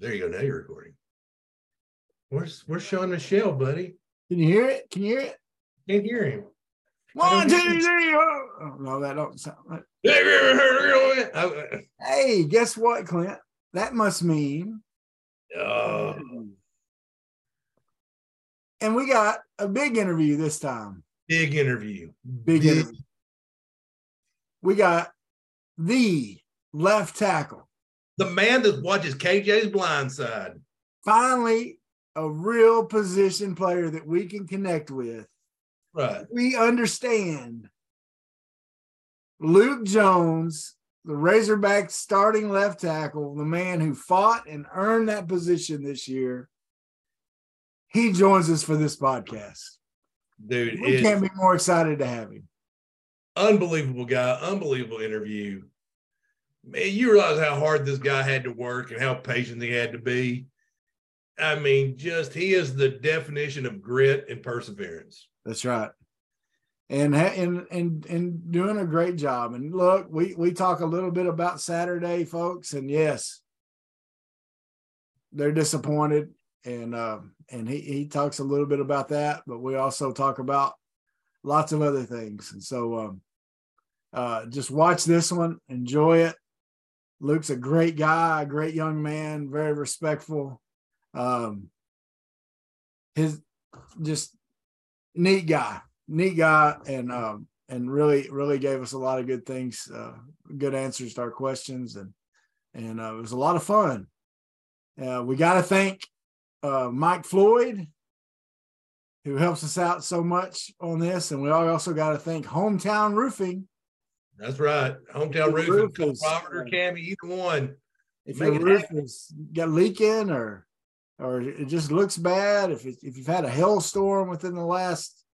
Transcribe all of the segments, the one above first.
There you go. Now you're recording. Where's Where's Sean Michelle, buddy? Can you hear it? Can you hear it? Can't hear him. One, two, three. Oh, no, that don't sound right. Hey, guess what, Clint? That must mean, oh, and we got a big interview this time. big interview. Big Big. interview. We got the left tackle. The man that watches KJ's Blind Side. Finally, a real position player that we can connect with. Right. we understand Luke Jones, the Razorback starting left tackle, the man who fought and earned that position this year. He joins us for this podcast. Dude, We can't be more excited to have him. unbelievable guy, unbelievable interview. Man, you realize how hard this guy had to work and how patient he had to be. I mean, just he is the definition of grit and perseverance. That's right. And and and and doing a great job. And look, we we talk a little bit about Saturday, folks, and yes, they're disappointed. And um, and he he talks a little bit about that, but we also talk about lots of other things. And so um, uh, just watch this one, enjoy it. Luke's a great guy, a great young man, very respectful. Um, his just neat guy, neat guy, and um, and really, really gave us a lot of good things, uh, good answers to our questions, and and uh, it was a lot of fun. Uh, we got to thank uh, Mike Floyd, who helps us out so much on this, and we also got to thank Hometown Roofing. That's right. Hometown Roof roofing, is- Robert or Cammy, either one. If your roof is got leaking or or it just looks bad, if it, if you've had a hailstorm within the last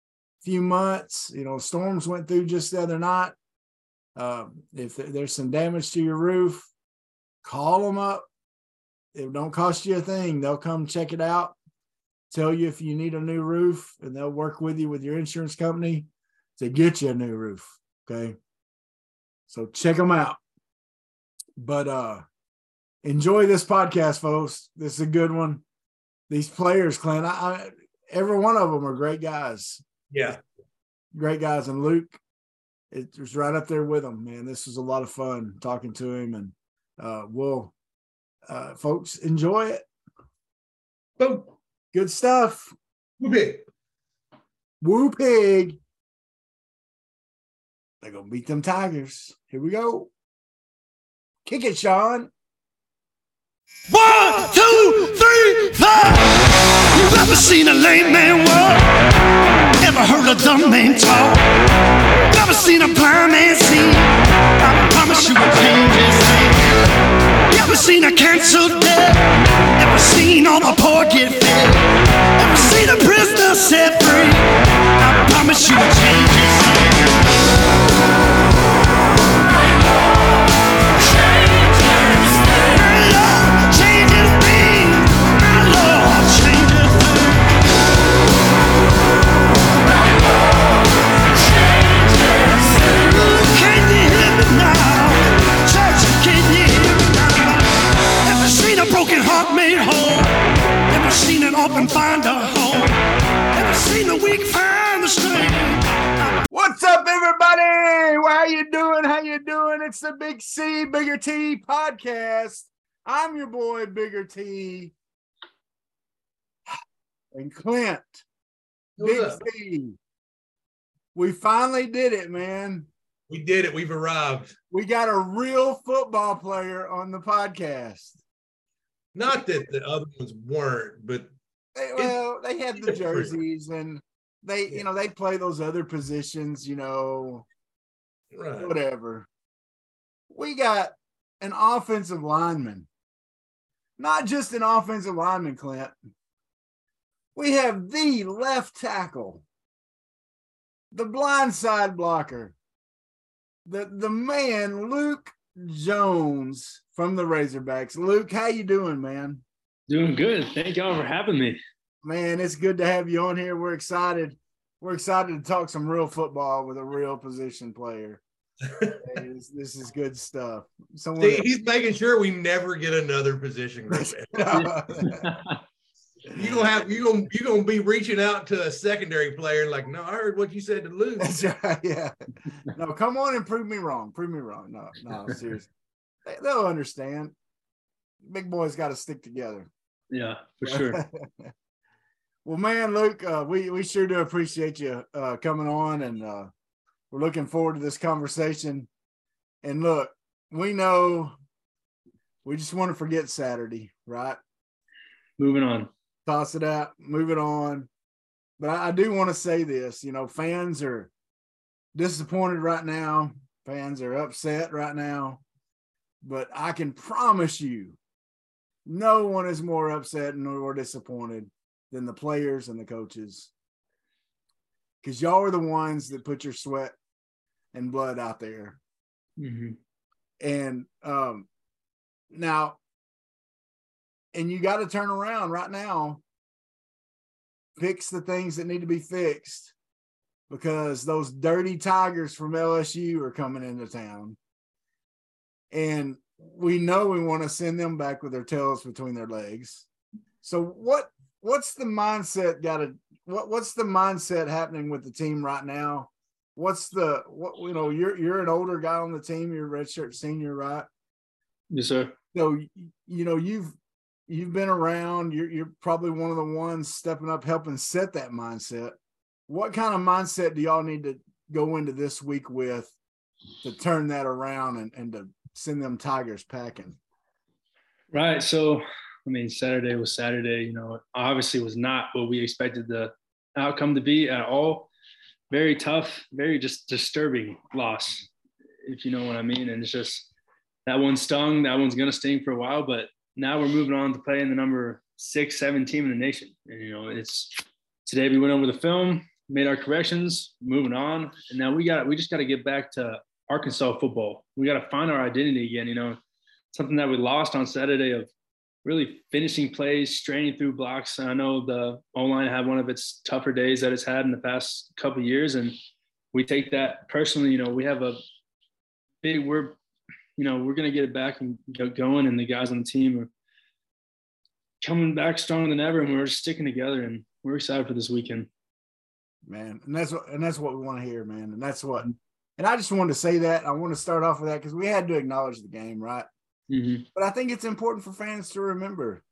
few months, you know storms went through just the other night. Um, if there's some damage to your roof, call them up. It don't cost you a thing. They'll come check it out, tell you if you need a new roof, and they'll work with you with your insurance company to get you a new roof. Okay. So check them out. But uh enjoy this podcast, folks. This is a good one. These players, Clint, I, I every one of them are great guys, Yeah. great guys. And Luke, it was right up there with them, man. This was a lot of fun talking to him, and uh, we'll, uh, folks, enjoy it. Boom. Good stuff. Big. Woo pig. They're gonna beat them Tigers. Here we go. Kick it, Sean. One, two, three, four. You ever seen a lame man walk? Ever heard a dumb man talk? Never seen a blind man see? I promise you a change his. You ever seen a cancer dead? Ever seen all the poor get fed? Ever seen a prisoner set free? I promise you a change his name. My Lord changes things. My Lord changes things. Can you hear me now? Church, can you hear me now? Ever seen a broken heart made whole? Ever seen an orphan find a home? Ever seen the weak find the strength? What's up, everybody? How you doing? How you doing? It's the Big C, Bigger T podcast. I'm your boy, Bigger T. And Clint, Big up? C. We finally did it, man. We did it. We've arrived. We got a real football player on the podcast. Not that the other ones weren't, but They, well, they had the jerseys and they, you know, they play those other positions, you know, right. whatever. We got an offensive lineman, not just an offensive lineman, Clint. We have the left tackle, the blind side blocker, the the man Luke Jones from the Razorbacks. Luke, how you doing, man? Doing good. Thank y'all for having me. Man, it's good to have you on here. We're excited. We're excited to talk some real football with a real position player. Hey, this, this is good stuff. Someone See, he's making sure we never get another position group. You gonna have you gonna you gonna be reaching out to a secondary player like, no, I heard what you said to Luke. That's right. Yeah. No, come on and prove me wrong. Prove me wrong. No, no, seriously. They, they'll understand. Big boys got to stick together. yeah, for sure. Well, man, Luke, uh, we we sure do appreciate you uh, coming on, and uh, we're looking forward to this conversation. And look, we know we just want to forget Saturday, right? Moving on. toss it out, move it on. But I, I do want to say this, you know, fans are disappointed right now. Fans are upset right now. But I can promise you, no one is more upset nor disappointed than the players and the coaches. Because y'all are the ones that put your sweat and blood out there. hmm And um now, and you got to turn around right now, fix the things that need to be fixed because those dirty tigers from LSU are coming into town. And we know we want to send them back with their tails between their legs. So what what's the mindset got to what what's the mindset happening with the team right now? What's the what you know, you're you're an older guy on the team, you're a redshirt senior, right? Yes, sir. so you know you've you've been around you're, you're probably one of the ones stepping up helping set that mindset what kind of mindset do y'all need to go into this week with to turn that around and, and to send them tigers packing Right. So, I mean, Saturday was Saturday. You know, obviously was not what we expected the outcome to be at all. Very tough, very just disturbing loss, if you know what I mean. And it's just that one stung. That one's gonna sting for a while. But now we're moving on to playing the number six, seven team in the nation. And you know, it's today we went over the film, made our corrections, moving on, and now we got we just got to get back to Arkansas football. We got to find our identity again. You know, something that we lost on Saturday of really finishing plays, straining through blocks. I know the O line had one of its tougher days that it's had in the past couple years, and we take that personally. You know, we have a big. We're, you know, we're gonna get it back and go going, and the guys on the team are coming back stronger than ever, and we're sticking together, and we're excited for this weekend. man and that's what and that's what we want to hear man and that's what and i just wanted to say that i want to start off with that because we had to acknowledge the game right Mm-hmm. but i think it's important for fans to remember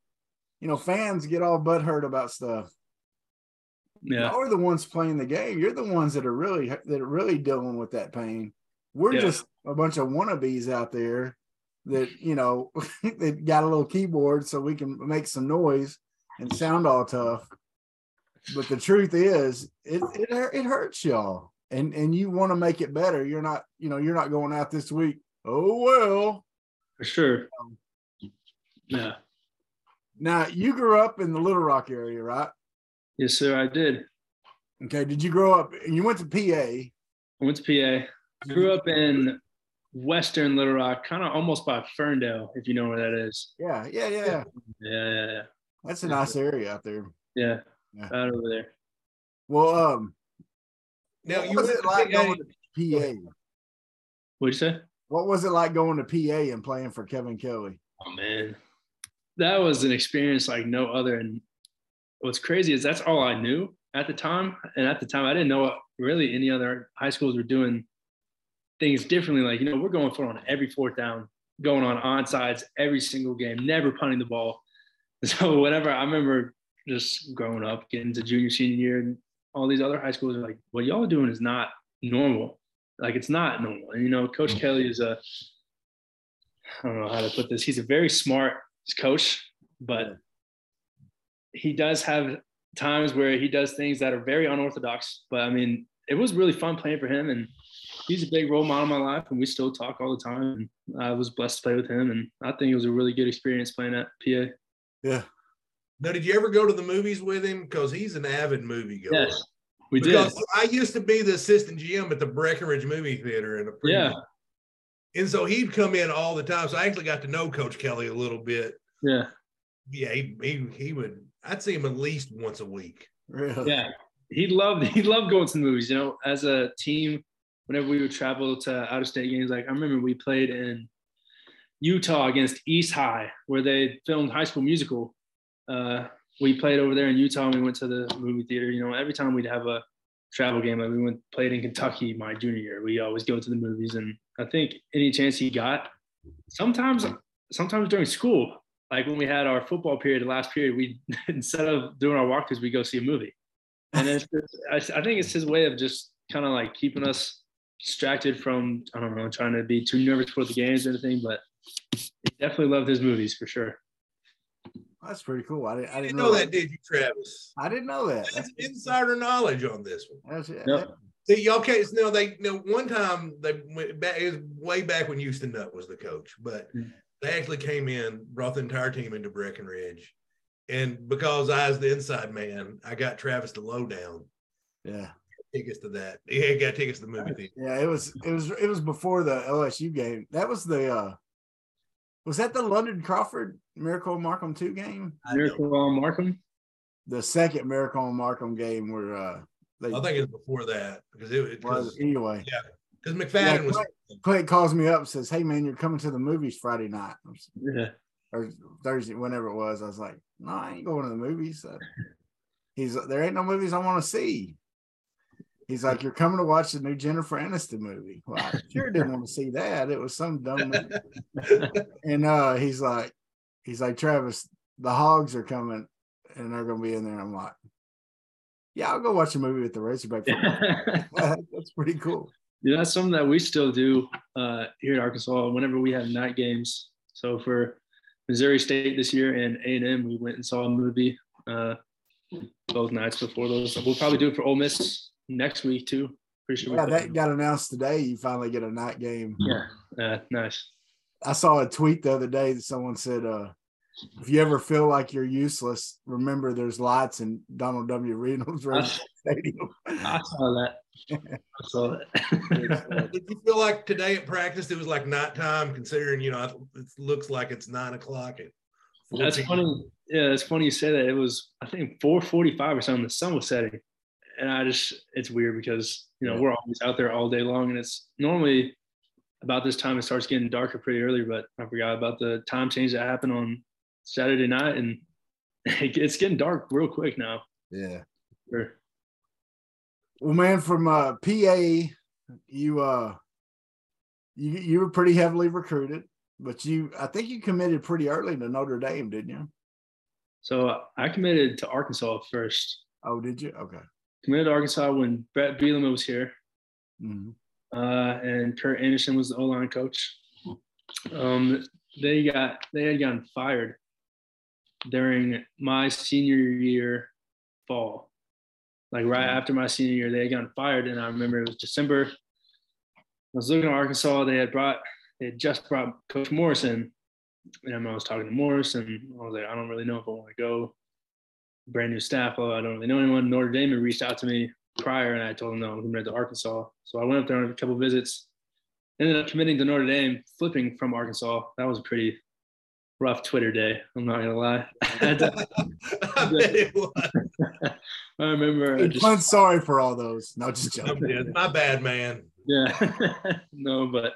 you know fans get all butthurt about stuff Yeah, are the ones playing the game. You're the ones that are really that are really dealing with that pain. We're Yeah. just a bunch of wannabes out there that you know that got a little keyboard so we can make some noise and sound all tough. But the truth is, it it, it hurts y'all, and and you want to make it better. You're not you know you're not going out this week. Oh well. For sure. Yeah, Now you grew up in the Little Rock area, right? yes, sir. I did. Okay. Did you grow up? You went to PA. I went to PA. I Grew up in Western Little Rock, kind of almost by Ferndale, if you know where that is. Yeah, yeah, yeah. Yeah, yeah, yeah. That's a nice area out there. Yeah, Yeah. right over there. Well, um, Now what you was went it like PA going to PA? What'd you say? What was it like going to PA and playing for Kevin Kelley? Oh man, that was an experience like no other. And what's crazy is that's all I knew at the time. And at the time, I didn't know what really any other high schools were doing things differently. Like you know, we're going for on every fourth down, going on onsides every single game, never punting the ball. So whenever I remember just growing up, getting to junior senior year, and all these other high schools are like, what y'all are doing is not normal. Like it's not normal. And you know, Coach mm. Kelley is a I don't know how to put this. He's a very smart coach, but he does have times where he does things that are very unorthodox. But I mean, it was really fun playing for him, and he's a big role model in my life, and we still talk all the time. And I was blessed to play with him, and I think it was a really good experience playing at PA. Yeah. Now, did you ever go to the movies with him? Because he's an avid movie goer. Yes, we did. because I used to be the assistant GM at the Breckenridge Movie Theater in a Yeah. And so he'd come in all the time. So I actually got to know Coach Kelley a little bit. Yeah, Yeah, he he, he would. I'd see him at least once a week. Really? yeah. He loved he loved going to the movies. You know, as a team, whenever we would travel to out of state games, like I remember we played in Utah against East High, where they filmed High School Musical. Uh, we played over there in Utah and we went to the movie theater. You know, every time we'd have a travel game, like we went played in Kentucky my junior year, we always go to the movies. And I think any chance he got, sometimes sometimes during school, like when we had our football period, the last period, we instead of doing our walkthroughs, we go see a movie. And it's just, I, I think it's his way of just kind of like keeping us distracted from I don't know trying to be too nervous for the games or anything. But he definitely loved his movies for sure. That's pretty cool. I didn't, I I didn't didn't know that, did you, Travis? I didn't know that. That's insider knowledge on this one. That's, that's, Yep. See, y'all can't. No, they. No, one time they went back. It was way back when Houston Nutt was the coach, but Mm. they actually came in, brought the entire team into Breckenridge, and because I was the inside man, I got Travis the lowdown yeah. tickets to that. He had got tickets to the movie theater. Yeah, it was it was it was before the LSU game. That was the uh was that the London Crawford Miracle on Markham 2 game? Miracle on Markham. The second Miracle on Markham game where uh they I think it was before that because it was anyway. Yeah, because anyway. McFadden was. Clint calls me up and says, Hey man, you're coming to the movies Friday night Yeah. or Thursday, whenever it was. I was like, No, I ain't going to the movies. Uh, he's there ain't no movies I want to see. He's like, You're coming to watch the new Jennifer Aniston movie. Well, I sure didn't want to see that. It was some dumb movie. and uh he's like he's like travis the hogs are coming and they're gonna be in there i'm like yeah i'll go watch a movie with the razorback that's pretty cool Yeah, that's something that we still do uh, here at Arkansas. Whenever we have night games, so for Missouri State this year and A and M, we went and saw a movie uh, both nights before those. We'll probably do it for Ole Miss next week too. Pretty sure. yeah that got announced today you finally get a night game yeah, uh, nice. i saw a tweet the other day that someone said uh if you ever feel like you're useless remember there's lights in donald w reynolds Razorback stadium I saw that. I saw that. Did you feel like today at practice it was like nighttime, considering you know it looks like it's nine o'clock at That's funny. Yeah, it's funny you say that. It was I think 4:45 or something. The sun was setting, and I just it's weird because you know Yeah. we're always out there all day long, and it's normally about this time it starts getting darker pretty early. But I forgot about the time change that happened on Saturday night, and it's getting dark real quick now. yeah Sure. Well, man, from uh, PA, you uh, you you were pretty heavily recruited, but you I think you committed pretty early to Notre Dame, didn't you? So I committed to Arkansas first. Oh, did you? Okay. Committed to Arkansas when Bret Bielema was here. hmm uh, and Kurt Anderson was the O line coach. Um, they got they had gotten fired during my senior year fall, like right after my senior year, they had gotten fired, and I remember it was December. I was looking at Arkansas. They had brought they had just brought Coach Morrison, and I was talking to Morris, and I was like, I don't really know if I want to go. Brand new staff. Oh, I don't really know anyone. Notre Dame had reached out to me prior, and I told them no, I'm committed to Arkansas. So I went up there on a couple visits. Ended up committing to Notre Dame, flipping from Arkansas. That was a pretty rough Twitter day. I'm not gonna lie. I, had to- I bet. I remember. I And just- Clint's sorry for all those. No, just I'm joking. My bad, man. yeah, no, but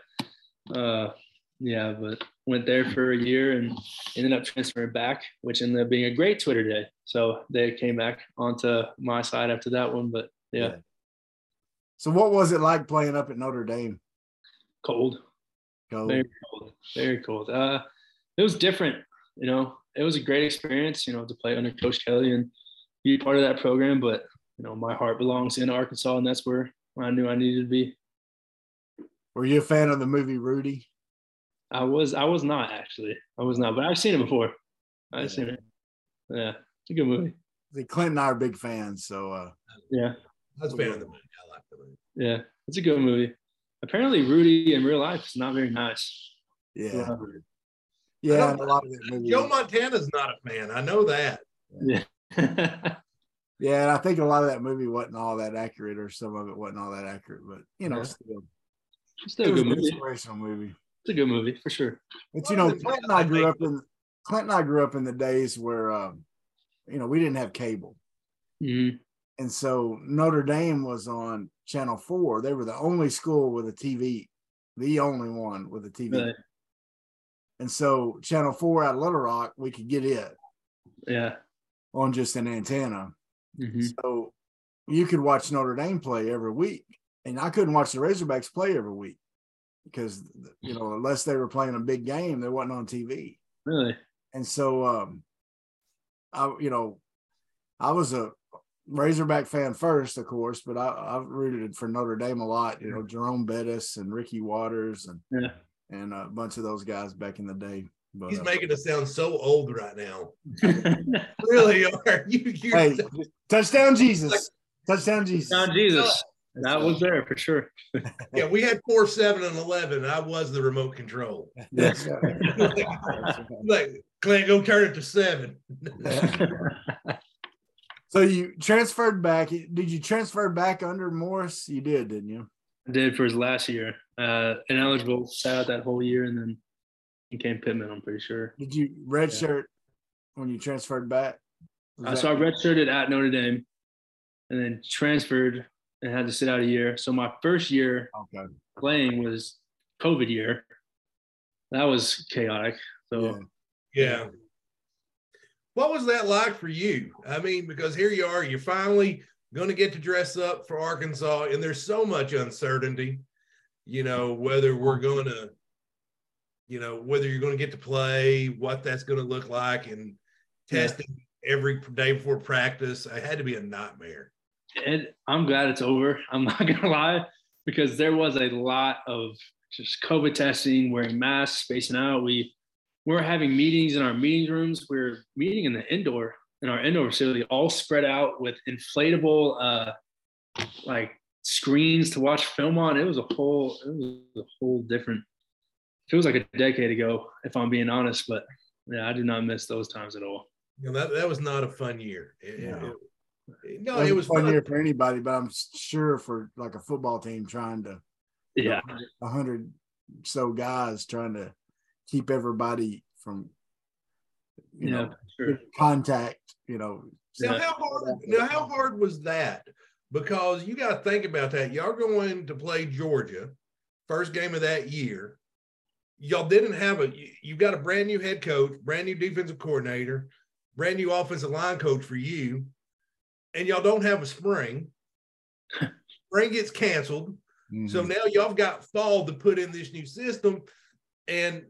uh, yeah, but went there for a year and ended up transferring back, which ended up being a great Twitter day. So they came back onto my side after that one, but yeah, So, what was it like playing up at Notre Dame? cold. Go. very cold very cold uh it was different you know it was a great experience you know to play under coach kelly and be part of that program but you know my heart belongs in arkansas and that's where i knew i needed to be Were you a fan of the movie Rudy? I was i was not actually i was not but i've seen it before i've Yeah. seen it yeah it's a good movie See, Clint and I are big fans, so uh, yeah I was a fan of the movie. I like the movie. yeah it's a good movie apparently rudy in real life is not very nice yeah, I yeah. a lot of that movie. Joe Montana's not a fan. I know that. yeah Yeah, and I think a lot of that movie wasn't all that accurate, or some of it wasn't all that accurate. But you know, Yeah. still, still it a good movie inspirational movie. It's a good movie for sure But you know, Clint and I grew up in Clint and I grew up in the days where um, you know we didn't have cable, Mhm. and so Notre Dame was on Channel Four. They were the only school with a TV, the only one with a TV. Really? And so Channel Four out of Little Rock, we could get it Yeah. on just an antenna. Mhm. So you could watch Notre Dame play every week, and I couldn't watch the Razorbacks play every week because you know unless they were playing a big game, they wasn't on TV. Really? And so, um, I you know, I was a Razorback fan first, of course, but I, I rooted for Notre Dame a lot. You know, Jerome Bettis and Ricky Watters and Yeah. and a bunch of those guys back in the day. But, He's uh, making us sound so old right now. Really are. You, you're hey, touchdown Jesus, touchdown Jesus. John Jesus. That was there for sure. yeah, we had four, seven, and eleven. I was the remote control. That's right. Like, Clint, go turn it to seven. So you transferred back. Did you transfer back under Morris? You did, didn't you? did for his last year. Uh, ineligible, sat out that whole year, and then became Pittman. I'm pretty sure. Did you redshirt when you transferred back? Was Uh, that- so I redshirted at Notre Dame, and then transferred and had to sit out a year. So my first year okay. playing was COVID year. That was chaotic. So Yeah. Yeah. What was that like for you? I mean, because here you are, you're finally going to get to dress up for Arkansas, and there's so much uncertainty, you know, whether we're going to, you know, whether you're going to get to play, what that's going to look like, and Yeah. testing every day before practice. It had to be a nightmare. And I'm glad it's over. I'm not gonna lie, because there was a lot of just COVID testing, wearing masks, spacing out. We we're having meetings in our meeting rooms. We're meeting in the indoor in our indoor facility, all spread out with inflatable uh like screens to watch film on. It was a whole it was a whole different feels like a decade ago, if I'm being honest. But yeah, I do not miss those times at all. You know, that, that was not a fun year. It- it- No. it- no, Wasn't it was a fun fun. year for anybody, but I'm sure for like a football team trying to Yeah. a hundred so guys trying to keep everybody from you Yeah, know sure. contact. You know, Now, Yeah. how hard? Now, how hard was that? Because you got to think about that. Y'all going to play Georgia, first game of that year. Y'all didn't have a. You you got a brand new head coach, brand new defensive coordinator, brand new offensive line coach for you, and y'all don't have a spring. spring gets canceled. So Mhm. now y'all got fall to put in this new system. And,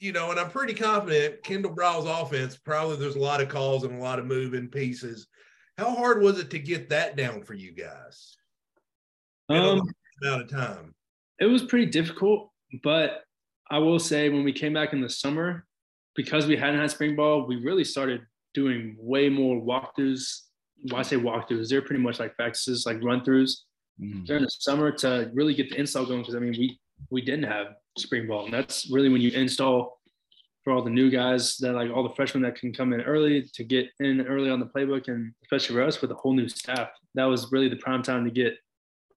you know, and I'm pretty confident Kendal Briles's offense, probably there's a lot of calls and a lot of moving pieces. How hard was it to get that down for you guys? Um, amount of time. it was pretty difficult, but I will say when we came back in the summer, because we hadn't had spring ball, we really started doing way more walkthroughs. Why I say walkthroughs? They're pretty much like practices, like run throughs Mhm. during the summer to really get the install going. Because I mean, we we didn't have spring ball, and that's really when you install for all the new guys that like all the freshmen that can come in early to get in early on the playbook, and especially for us with a whole new staff. That was really the prime time to get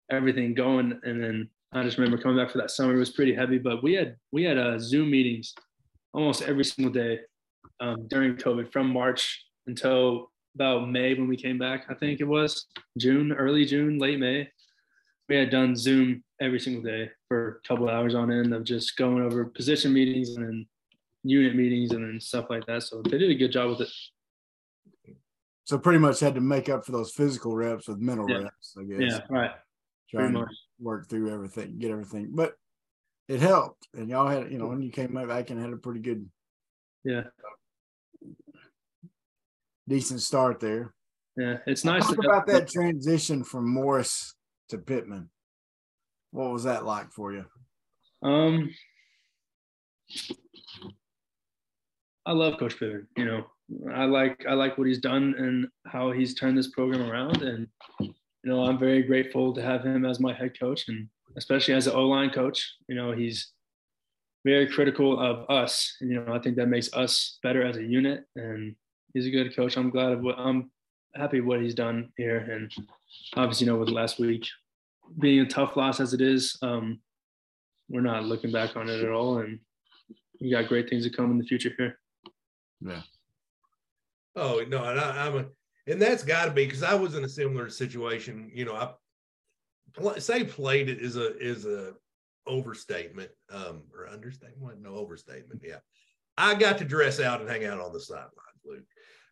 everything going. And then I just remember coming back for that summer. It was pretty heavy, but we had we had uh, Zoom meetings almost every single day um, during COVID from March until about May when we came back. I think it was June, early June, late May. We had done Zoom every single day for a couple of hours on end of just going over position meetings and then unit meetings and then stuff like that. So they did a good job with it. So pretty much had to make up for those physical reps with mental Yeah. reps, I guess. Yeah, right. trying Pretty to much. work through everything, get everything. But it helped. And y'all had, you know, when you came back and had a pretty good, Yeah, decent start there. yeah. It's nice Talk about that transition from Morris to Pittman. What was that like for you? Um, I love Coach Pittman. You know, I like I like what he's done and how he's turned this program around. And you know, I'm very grateful to have him as my head coach, and especially as an O line coach. You know, he's very critical of us. And, you know, I think that makes us better as a unit. And he's a good coach. I'm glad of what I'm happy what he's done here. And obviously, you know, with last week being a tough loss as it is, um, we're not looking back on it at all. And we got great things to come in the future here. Yeah. Oh no, and I, I'm a, and that's got to be because I was in a similar situation. You know, I pl- say played it is a is a overstatement um or understatement no overstatement yeah i got to dress out and hang out on the sidelines luke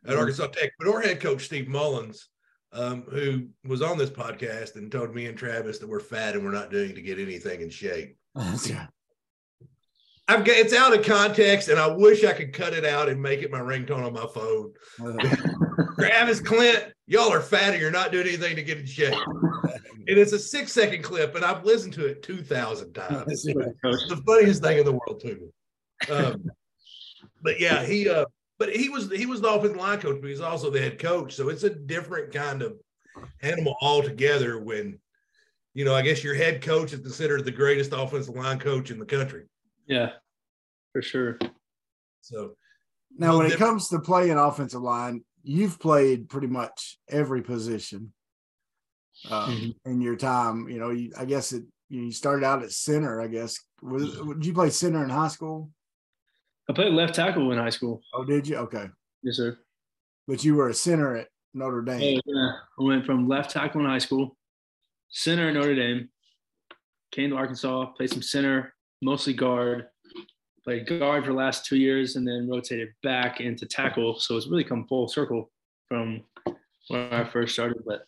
at arkansas tech. But our head coach steve mullins um, who was on this podcast and told me and travis that we're fat and we're not doing to get anything in shape. I've got it's out of context and i wish i could cut it out and make it my ringtone on my phone. Travis clint y'all are fat and you're not doing anything to get in shape. And it's a six second clip, and I've listened to it 2,000 times. It's the funniest thing in the world to me. Um, but yeah, he, uh, but he was, he was the offensive line coach, but he's also the head coach. So it's a different kind of animal altogether when, you know, I guess your head coach is considered the greatest offensive line coach in the country. Yeah, for sure. So Now, when it comes to playing offensive line, you've played pretty much every position uh, Mhm. in your time. You know, you, I guess it. You started out at center. I guess. Was, did you play center in high school? I played left tackle in high school. Oh, did you? Okay, Yes, sir. but you were a center at Notre Dame. Oh, yeah. I went from left tackle in high school, center at Notre Dame, came to Arkansas, played some center, mostly guard, played guard for the last two years, and then rotated back into tackle. So it's really come full circle from when I first started. But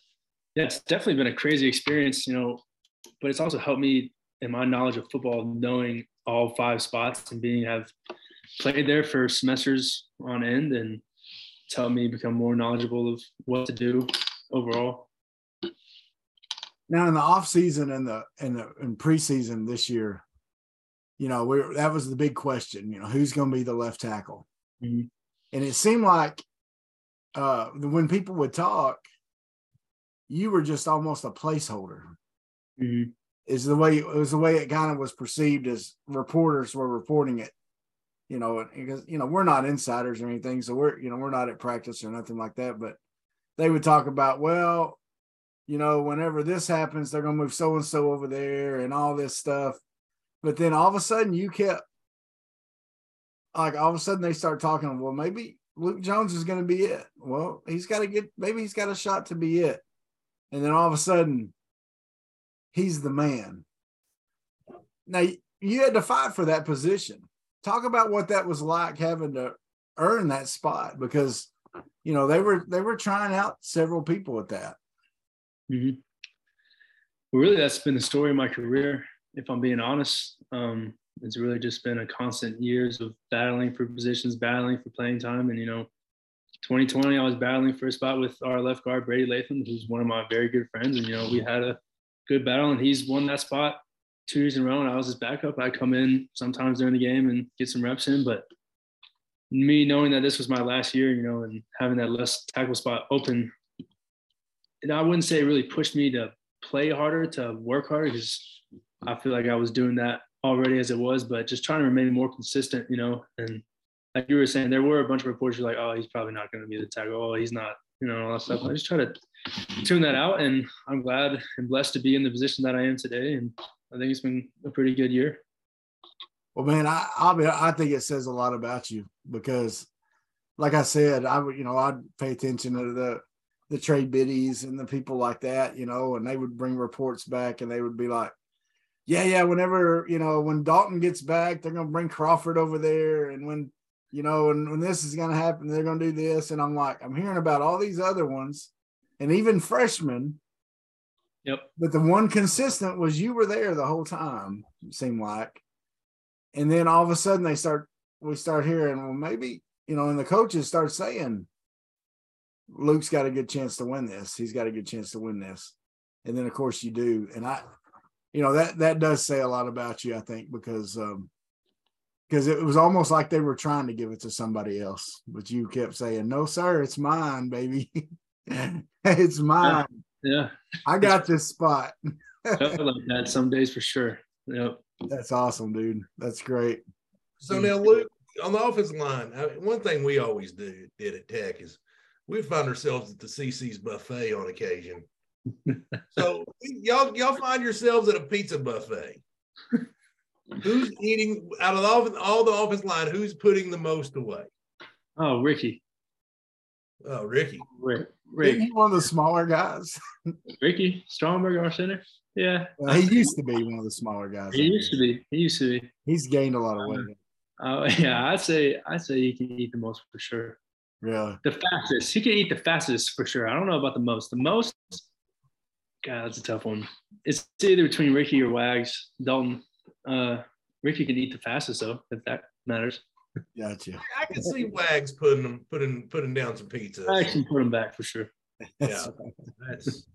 yeah, it's definitely been a crazy experience, you know, but it's also helped me in my knowledge of football, knowing all five spots and being have played there for semesters on end and it's helped me become more knowledgeable of what to do overall. Now, in the off season and the and the in preseason this year, you know, we that was the big question. You know, who's going to be the left tackle? Mhm. And it seemed like uh, when people would talk, you were just almost a placeholder. Mhm. is the way it was the way it kind of was perceived as reporters were reporting it. You know, because you know we're not insiders or anything, so we're you know we're not at practice or nothing like that. But they would talk about, well, you know, whenever this happens, they're gonna move so and so over there and all this stuff. But then all of a sudden, you kept like all of a sudden they start talking. Well, maybe Luke Jones is gonna be it. Well, he's got to get maybe he's got a shot to be it. And then all of a sudden, he's the man. Now you had to fight for that position. Talk about what that was like having to earn that spot because you know they were they were trying out several people at that. Mhm. Well, really, that's been the story of my career. If I'm being honest, um, it's really just been a constant years of battling for positions, battling for playing time, and you know, 2020, I was battling for a spot with our left guard Brady Latham, who's one of my very good friends, and you know, we had a good battle, and he's won that spot two years in a row, and I was his backup. I come in sometimes during the game and get some reps in, but me knowing that this was my last year, you know, and having that less tackle spot open, and I wouldn't say it really pushed me to play harder, to work harder, because I feel like I was doing that already as it was, but just trying to remain more consistent, you know. And like you were saying, there were a bunch of reports like, oh, he's probably not going to be the tackle. Oh, he's not, you know, all that stuff. I just try to tune that out, and I'm glad and blessed to be in the position that I am today. And I think it's been a pretty good year. Well, man, I be, I think it says a lot about you because, like I said, I would you know I'd pay attention to the the trade biddies and the people like that, you know, and they would bring reports back and they would be like, yeah, yeah, whenever you know when Dalton gets back, they're gonna bring Crawford over there, and when you know, and when this is gonna happen, they're gonna do this, and I'm like, I'm hearing about all these other ones, and even freshmen. Yep. But the one consistent was you were there the whole time. It seemed like. And then all of a sudden they start we start hearing well maybe you know and the coaches start saying luke's got a good chance to win this. He's got a good chance to win this. And then of course you do. And i you know that that does say a lot about you i think because um because it was almost like they were trying to give it to somebody else but you kept saying no sir it's mine baby. It's mine Yeah, i got this spot felt like that some days for sure. Yep. that's awesome dude that's great So now, Luke, on the offensive line, I mean, one thing we always do did at Tech is we find ourselves at the Cici's buffet on occasion. so y'all y'all find yourselves at a pizza buffet. Who's eating out of all, all the offense line? Who's putting the most away? Oh, Ricky. Oh, Ricky. Rick. Rick, Isn't he one of the smaller guys? Ricky Stromberg, our center. Yeah, Well, he used to be one of the smaller guys. he used to be. He used to be. He's gained a lot of weight. Uh, yeah, I'd say I'd say he can eat the most for sure. Really? The fastest. He can eat the fastest for sure. I don't know about the most. The most. God, that's a tough one. It's either between Ricky or Wags. Dalton. Uh, Ricky can eat the fastest though, if that matters. Gotcha. I can see Wags putting them putting putting down some pizza. I can put him back for sure. Yeah. That's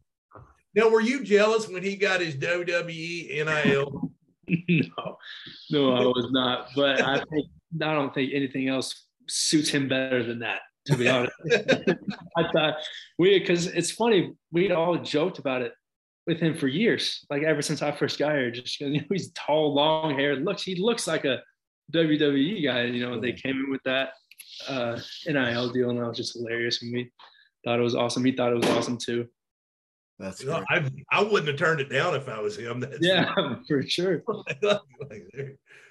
now. Were you jealous when he got his WWE NIL? no, no, I was not. But I think I don't think anything else suits him better than that. To be honest, I thought we because it's funny we'd all joked about it with him for years, like ever since I first got here. Just 'cause, you know, he's tall, long hair. Looks he looks like a WWE guy. You know, they came in with that uh, NIL deal, and that was just hilarious. And we thought it was awesome. He thought it was awesome too. That's You know, great. I I wouldn't have turned it down if I was him. That's Yeah, for sure. like,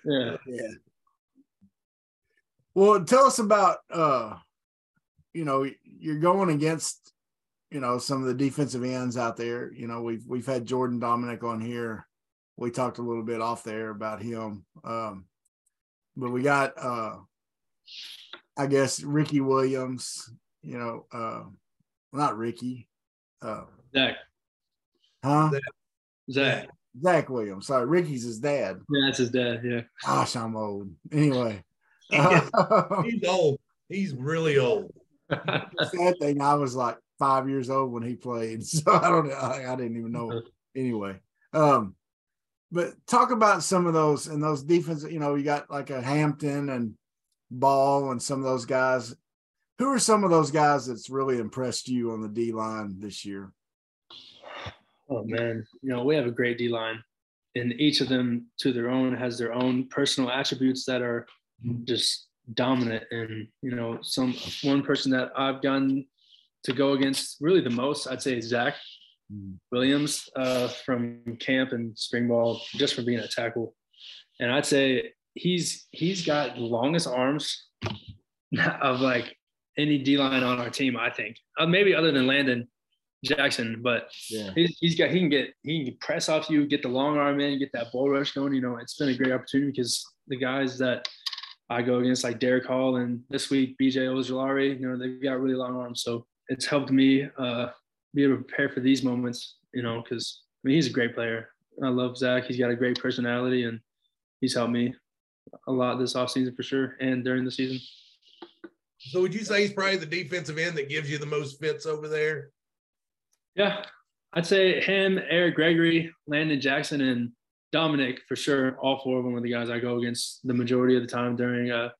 Yeah. Yeah. Well, tell us about uh you know, you're going against you know some of the defensive ends out there. You know, we've we've had Jordan Domineck on here. We talked a little bit off there about him. Um but we got uh I guess Ricky Williams, you know, uh not Ricky. Uh Zach. huh? Zach. Zach Williams. Sorry, Ricky's his dad. Yeah, that's his dad. Yeah. Gosh, I'm old. Anyway. he's old. He's really old. sad thing, I was like five years old when he played, so I don't, I, I didn't even know. Anyway, um, but talk about some of those and those defense. You know, you got like a Hampton and Ball and some of those guys. Who are some of those guys that's really impressed you on the D line this year? Oh man, you know we have a great D line, and each of them, to their own, has their own personal attributes that are just dominant. And you know, some one person that I've gotten to go against really the most, I'd say, is Zach Williams uh, from camp and spring ball, just for being a tackle. And I'd say he's he's got the longest arms of like any D line on our team. I think uh, maybe other than Landon Jackson, but Yeah, he's, he's got he can get he can press off you, get the long arm in, get that bull rush going. You know, it's been a great opportunity because the guys that I go against, like Derick Hall and this week BJ Ojulari, you know, they've got really long arms. So it's helped me uh, be able to prepare for these moments. You know, because I mean he's a great player. I love Zach. He's got a great personality and he's helped me a lot this offseason for sure and during the season. So would you say he's probably the defensive end that gives you the most fits over there? Yeah, I'd say him, Eric Gregory, Landon Jackson, and Domineck for sure. All four of them are the guys I go against the majority of the time during uh,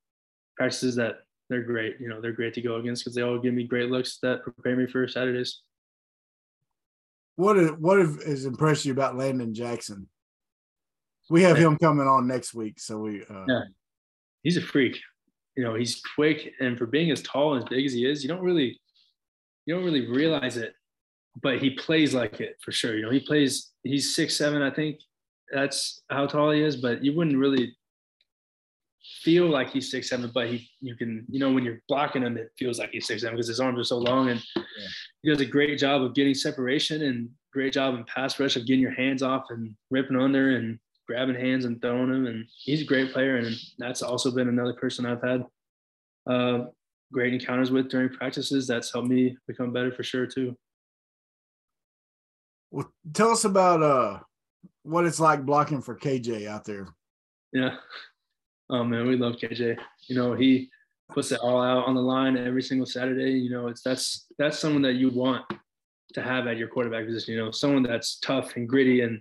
practices. That they're great. You know, they're great to go against because they all give me great looks that prepare me for Saturdays. What is, what has impressed you about Landon Jackson? We have him coming on next week, so we. Uh, Yeah. He's a freak. You know, he's quick, and for being as tall and as big as he is, you don't really, you don't really realize it, but he plays like it for sure. You know, he plays. He's six seven, I think. That's how tall he is, but you wouldn't really feel like he's six seven. But he, you can, you know, when you're blocking him, it feels like he's six seven because his arms are so long, and he does a great job of getting separation and great job in pass rush of getting your hands off and ripping under and grabbing hands and throwing them. And he's a great player. And that's also been another person I've had uh, great encounters with during practices. That's helped me become better for sure too. Well, tell us about uh what it's like blocking for KJ out there. Yeah. Oh man, we love KJ. You know, he puts it all out on the line every single Saturday. You know, it's that's that's someone that you want to have at your quarterback position. You know, someone that's tough and gritty and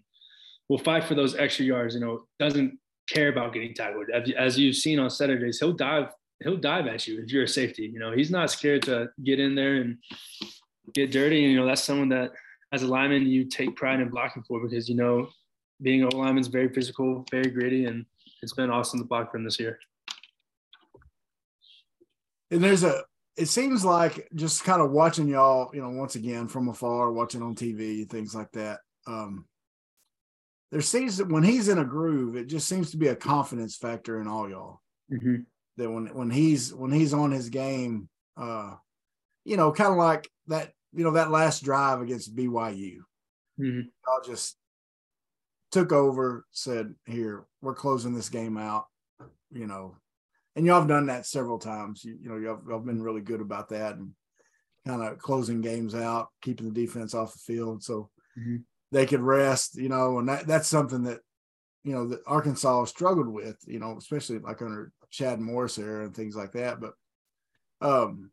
will fight for those extra yards. You know, doesn't care about getting tackled. As, you've seen on Saturdays, he'll dive he'll dive at you if you're a safety. You know, he's not scared to get in there and get dirty. And, you know, that's someone that as a lineman you take pride in blocking for because you know being a lineman is very physical, very gritty, and it's been awesome to block him this year. And there's a it seems like just kind of watching y'all, you know, once again from afar, watching on TV, things like that. Um there seems that when he's in a groove, it just seems to be a confidence factor in all y'all. Mm-hmm. That when when he's when he's on his game, uh, you know, kind of like that you know, that last drive against BYU, Mhm. y'all just took over, said, "Here, we're closing this game out," you know, and y'all have done that several times. You, you know, y'all, y'all been really good about that and kind of closing games out, keeping the defense off the field, so Mhm. they could rest. You know, and that that's something that you know that Arkansas struggled with. You know, especially like under Chad Morris era and things like that. But um,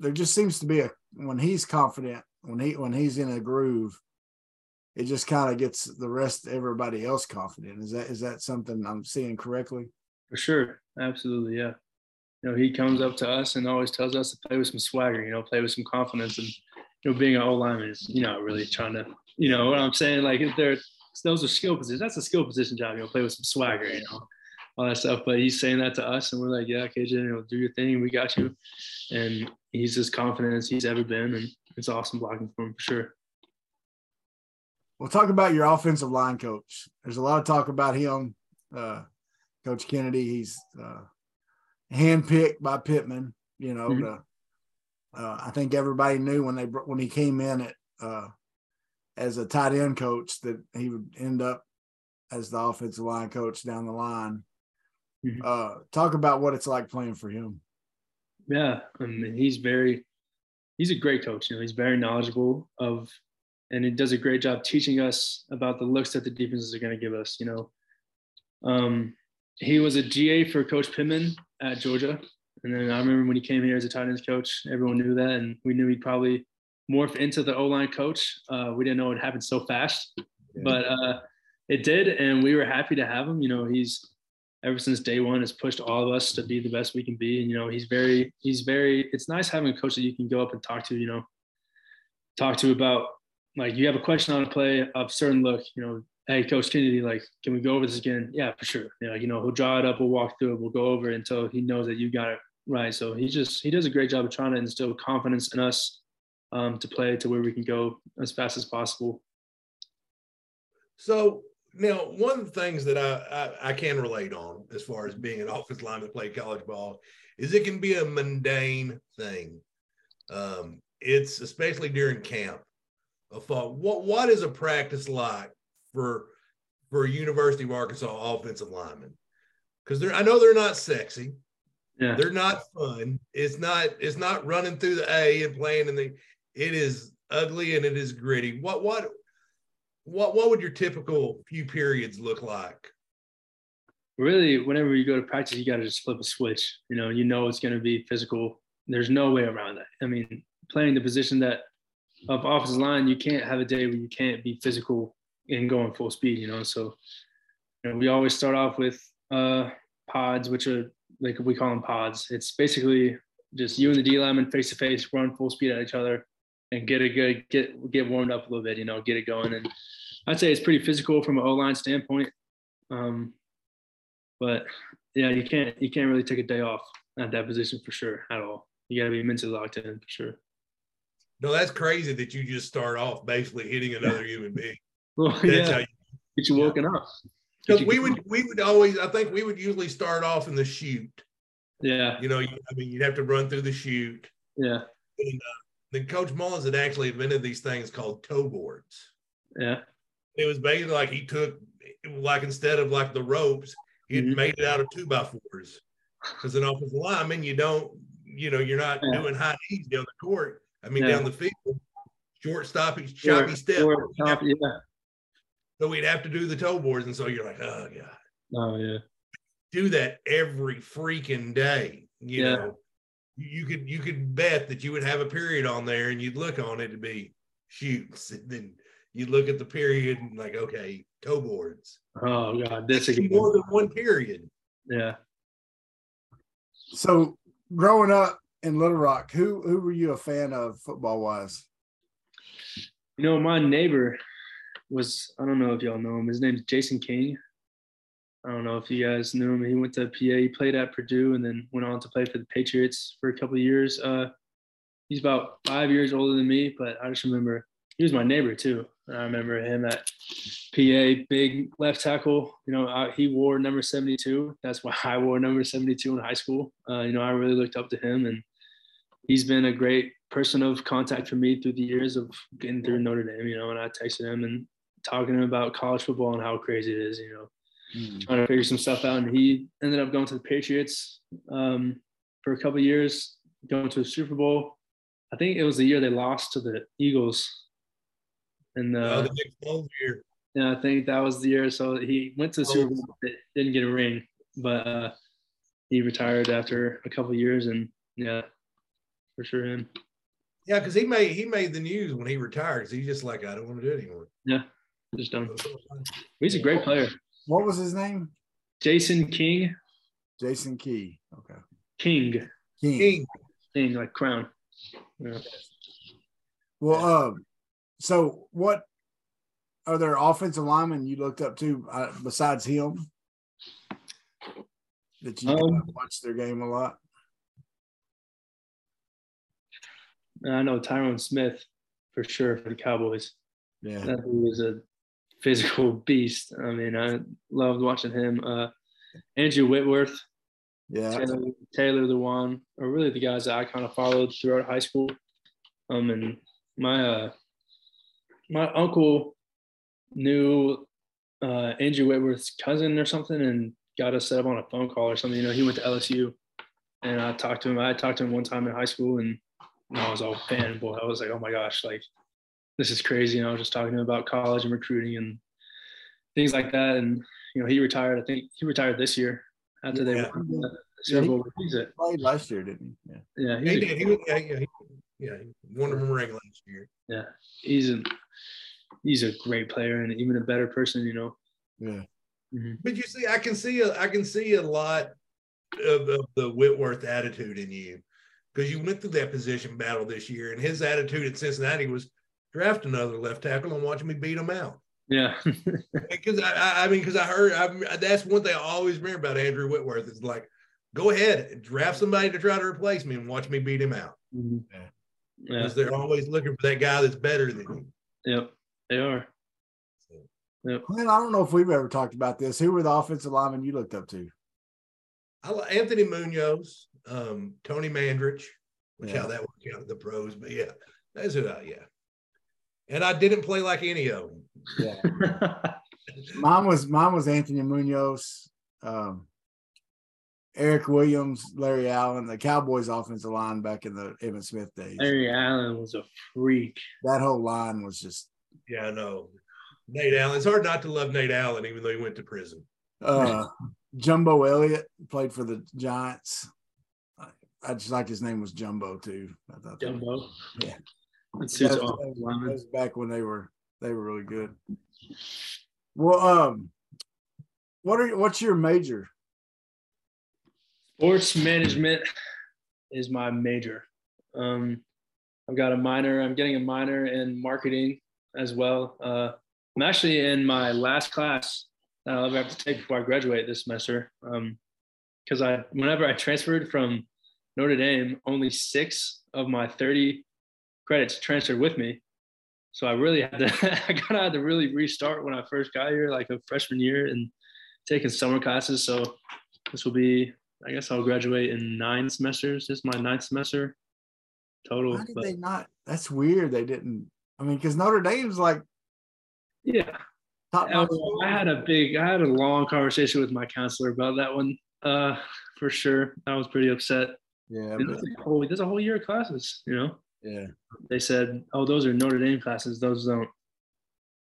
there just seems to be a when he's confident, when he when he's in a groove, it just kind of gets the rest everybody else confident. Is that is that something I'm seeing correctly? For sure. Absolutely. Yeah. You know, he comes up to us and always tells us to play with some swagger, you know, play with some confidence. And, you know, being an O lineman is, you know, really trying to, you know, what I'm saying? Like, there, those are skill positions. That's a skill position job, you know, play with some swagger, you know, all that stuff. But he's saying that to us and we're like, yeah, KJ, you know, do your thing. We got you. And he's as confident as he's ever been. And it's awesome blocking for him for sure. We'll talk about your offensive line coach. There's a lot of talk about him, uh, Coach Kennedy. He's uh, handpicked by Pittman. You know, Mhm. to, uh, I think everybody knew when they when he came in at uh, as a tight end coach that he would end up as the offensive line coach down the line. Mhm. Uh, talk about what it's like playing for him. Yeah, I mean, he's very, he's a great coach. You know, he's very knowledgeable of, and he does a great job teaching us about the looks that the defenses are going to give us. You know, um, he was a GA for Coach Pittman at Georgia, and then I remember when he came here as a tight ends coach, everyone knew that, and we knew he'd probably morph into the O line coach. Uh, we didn't know it happened so fast, but uh, it did, and we were happy to have him. You know, he's ever since day one has pushed all of us to be the best we can be. And, you know, he's very, he's very, it's nice having a coach that you can go up and talk to, you know, talk to about like you have a question on a play of certain look, you know, hey, Coach Kennedy, like, can we go over this again? Yeah, for sure. You know, you know, he'll draw it up, we'll walk through it, we'll go over it until he knows that you got it right. So he just, he does a great job of trying to instill confidence in us um, to play to where we can go as fast as possible. So now, one of the things that I, I, I can relate on as far as being an offensive lineman play college ball is it can be a mundane thing. Um, it's especially during camp. A thought, what what is a practice like for for a University of Arkansas offensive lineman? Because they're I know they're not sexy, Yeah. they're not fun. It's not it's not running through the A and playing in the. It is ugly and it is gritty. What what what what would your typical few periods look like? really whenever you go to practice you got to just flip a switch you know you know it's going to be physical there's no way around that i mean playing the position that of offensive line you can't have a day where you can't be physical and going full speed you know so you know, we always start off with uh pods which are like we call them pods it's basically just you and the d lineman face to face run full speed at each other and get a good get get warmed up a little bit you know get it going and i'd say it's pretty physical from an o-line standpoint um but yeah, you can't you can't really take a day off at that position for sure at all. You got to be mentally locked in for sure. No, that's crazy that you just start off basically hitting another human being. Well, That's yeah, how you, get you woken up. because we would we would always I think we would usually start off in the chute. Yeah, You know, you, I mean, you'd have to run through the chute. yeah, And, uh, then Coach Mullins had actually invented these things called toe boards. yeah, It was basically like he took like instead of like the ropes, he had Mhm. made it out of two by fours. Because an offensive lineman, you don't, you know, you're not Yeah. doing high knees down the court. I mean, Yeah. down the field, short stoppage, choppy Or- step. or top- yeah. So we'd have to do the toe boards, and so you're like, oh god, Oh yeah, do that every freaking day. You Yeah. know, you could you could bet that you would have a period on there, and you'd look on it to be chutes, and then you look at the period and like, okay, toe boards. oh god, this again. More than one period. Yeah, So growing up in Little Rock, who who were you a fan of football wise? you know my neighbor was I don't know if y'all know him. His name's Jason King. I don't know if you guys knew him. He went to PA. He played at Purdue and then went on to play for the Patriots for a couple years. Uh, he's about five years older than me, but I just remember he was my neighbor too. I remember him at PA, big left tackle. You know, I, he wore number 72. That's why I wore number 72 in high school. Uh, you know, I really looked up to him, and he's been a great person of contact for me through the years of getting through Notre Dame. You know, and I texted him and talking to him about college football and how crazy it is. You know, Mm. trying to figure some stuff out. And he ended up going to the Patriots um, for a couple years, going to a Super Bowl. I think it was the year they lost to the Eagles. And Oh, uh, the next whole year. yeah, I think that was the year. So he went to the Super Bowl, but didn't get a ring, but uh, he retired after a couple years. And yeah, for sure him. Yeah, because he made he made the news when he retired. Because he's just like, I don't want to do it anymore. Yeah, just done. He's a great player. What was his name? Jason King, Jason Key. Okay. King, King. King. King, like crown. Yeah. Well, um, so what are there offensive linemen you looked up to uh, besides him that you Um, watched their game a lot? And I know Tyron Smith for sure for the Cowboys. Yeah. That dude was a physical beast. I mean, I loved watching him. Uh, Andrew Whitworth, Yeah. Taylor, Taylor Lewan are really the guys that I kind of followed throughout high school. Um, and my uh, my uncle knew uh, Andrew Whitworth's cousin or something, and got us set up on a phone call or something. You know, he went to LSU, and I talked to him. I talked to him one time in high school, and you know, I was all fanboy. I was like, oh my gosh, like this is crazy. You know, just talking to him about college and recruiting and things like that. And you know, he retired. I think he retired this year after they won the Super Bowl. He's a, Played last year, didn't he? Yeah. yeah, He he's a, did. He was, yeah, yeah, he, yeah, he won the ring last year. yeah, he's a he's a great player and even a better person. You know. Yeah. Mhm. But you see, I can see a, I can see a lot of, of the Whitworth attitude in you because you went through that position battle this year, and his attitude at Cincinnati was draft another left tackle and watch me beat him out. Yeah. Because I, I, I mean, because I heard I, that's one thing I always remember about Andrew Whitworth is like, go ahead draft somebody to try to replace me and watch me beat him out. Mhm. Yeah. Yeah. Because they're always looking for that guy that's better than you. Yep. They are. Man, I don't know if we've ever talked about this. Who were the offensive linemen you looked up to? I Anthony Munoz, um, Tony Mandarich, which Yeah. how that worked out at the pros, but yeah, that's who I yeah. And I didn't play like any of them. Yeah. mine was mine was Anthony Munoz, um, Erik Williams, Larry Allen, the Cowboys offensive line back in the Emmitt Smith days. Larry Allen was a freak. That whole line was just Yeah, I know. Nate Allen. It's hard not to love Nate Allen, even though he went to prison. uh Jumbo Elliott played for the Giants. I, I just like his name was Jumbo too. I thought that was- Jumbo. Yeah. That That was, that was- that was back when they were they were really good. Well, um, what are what's your major? Sports management is my major. Um, I've got a minor. I'm getting a minor in marketing as well. Uh, I'm actually in my last class that I'll ever have to take before I graduate this semester. Um, because I, whenever I transferred from Notre Dame, only six of my 30 credits transferred with me. So I really had to, I kind of had to really restart when I first got here, like a freshman year, and taking summer classes. So this will be I guess I'll graduate in nine semesters. This is my ninth semester total. Did but they not? That's weird. They didn't. I mean, because Notre Dame's like yeah. I. I had a big, I had a long conversation with my counselor about that one. Uh, for sure, I was pretty upset. Yeah, but, there's a whole, there's a whole year of classes. You know, yeah. they said, "Oh, those are Notre Dame classes. Those don't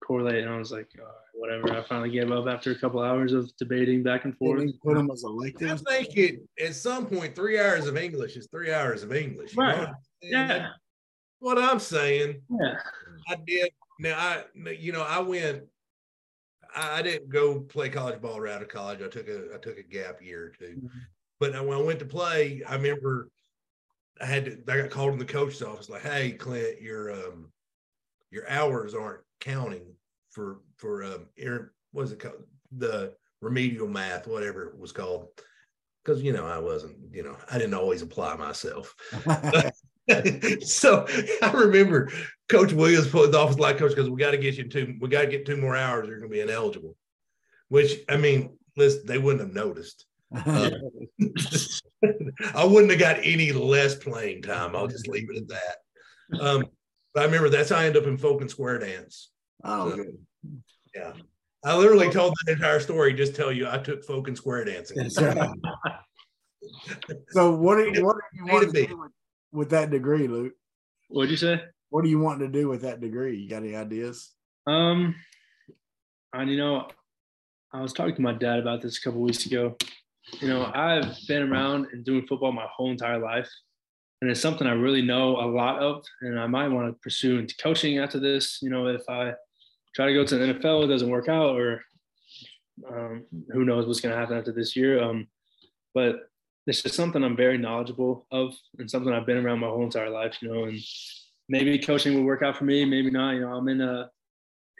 correlate." And I was like, All right, "Whatever." I finally gave up after a couple hours of debating back and forth. didn't put them as I electives. think it at some point three hours of English is three hours of English. you know Right. what I'm saying? Yeah, What I'm saying, yeah, I did. Now I, you know, I went. I I didn't go play college ball right out of college. I took a I took a gap year or 2 Mhm. But when I went to play, I remember I had to. I got called in the coach's office like, "Hey, Clint, your um, your hours aren't counting for for um, air, what is it called? The remedial math, whatever it was called." Because you know I wasn't, you know, I didn't always apply myself. so I remember Coach Williams put the office like coach because we got to get you two, we got to get two more hours. You're going to be ineligible. Which I mean, listen, they wouldn't have noticed. Uh, I wouldn't have got any less playing time. I'll just leave it at that. Um, but I remember that's how I ended up in folk and square dance. Oh, So- good. Yeah. I literally told that entire story. Just tell you, I took folk and square dancing. That's right. So what do you, what do you want to to be. do with, with that degree, Luke? What'd you say? What do you want to do with that degree? You got any ideas? Um, and you know, I was talking to my dad about this a couple weeks ago. You know, I've been around and doing football my whole entire life, and it's something I really know a lot of, and I might want to pursue into coaching after this. You know, if I try to go to the NFL, it doesn't work out, or um, who knows what's going to happen after this year. Um, but it's just something I'm very knowledgeable of, and something I've been around my whole entire life. You know, and maybe coaching will work out for me, maybe not. You know, I'm in a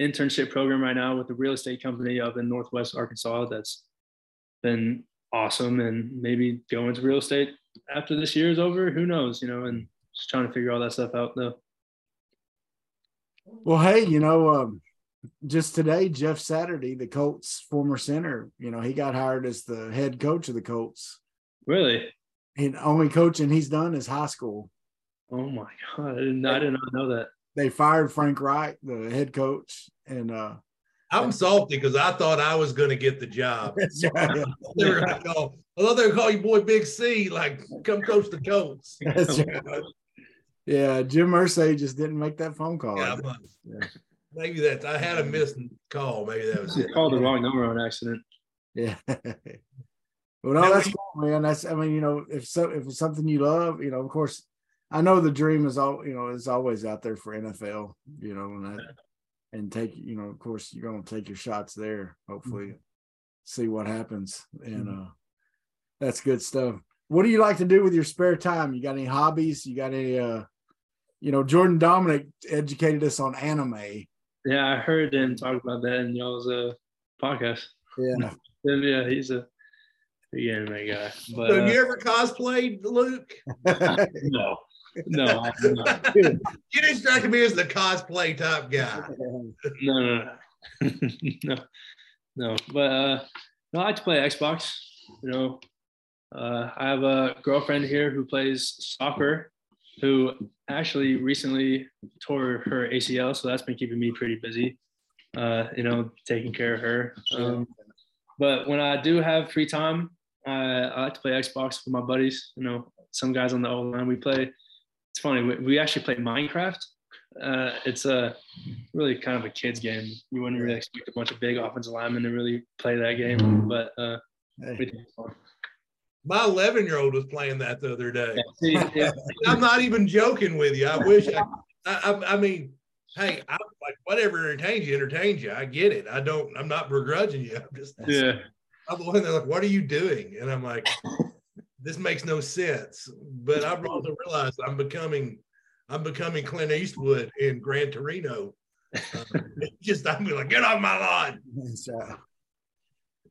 internship program right now with a real estate company up in Northwest Arkansas that's been awesome and maybe go into real estate after this year is over. Who knows, you know, and just trying to figure all that stuff out though. Well, hey, you know, um, just today, Jeff Saturday, the Colts former center, you know, he got hired as the head coach of the Colts. Really? And only coaching he's done is high school. Oh my God. I did not, I did not know that. They fired Frank Reich, the head coach, and uh I'm salty because I thought I was going to get the job. yeah, They were going to call. I thought they would call you boy Big C, like come coach the Colts. that's right. yeah, Jim Irsay just didn't make that phone call. Yeah, but maybe that's. I had a missed call. Maybe that was it. called the wrong number on accident. Yeah. well, no, Now, that's we- cool, man. That's I mean, you know, if so, if it's something you love, you know, of course, I know the dream is all you know is always out there for NFL, you know, and that, and take you know, of course, you're going to take your shots there. Hopefully, see what happens, and uh, that's good stuff. What do you like to do with your spare time? You got any hobbies? You got any? uh You know, Jordan Domineck educated us on anime. Yeah, I heard him talk about that in y'all's uh, podcast. Yeah. Yeah, he's a big anime guy. But So uh, you ever cosplayed, Luke? no, no, I have not. You didn't strike me as the cosplay type guy. no, no, no, no, no. But uh, no, I like to play Xbox. You know, uh, I have a girlfriend here who plays soccer, who actually recently tore her ACL, so that's been keeping me pretty busy. Uh, you know, taking care of her. Um, but when I do have free time, I, I like to play Xbox with my buddies. You know, some guys on the O line. We play. It's funny. We, we actually play Minecraft. Uh, it's a really kind of a kids game. You wouldn't really expect a bunch of big offensive linemen to really play that game, but uh, Hey. we think it's fun. My 11 year old was playing that the other day. See, yeah, I'm not even joking with you. I wish I, I, I, I mean, hey, I'm like, whatever entertains you, entertains you. I get it. I don't, I'm not begrudging you. I'm just, yeah, I'm the one they're like, what are you doing? And I'm like, this makes no sense. But I've also realized I'm becoming, I'm becoming Clint Eastwood in Gran Torino. Uh, just, I'm like, get off my lawn. That's.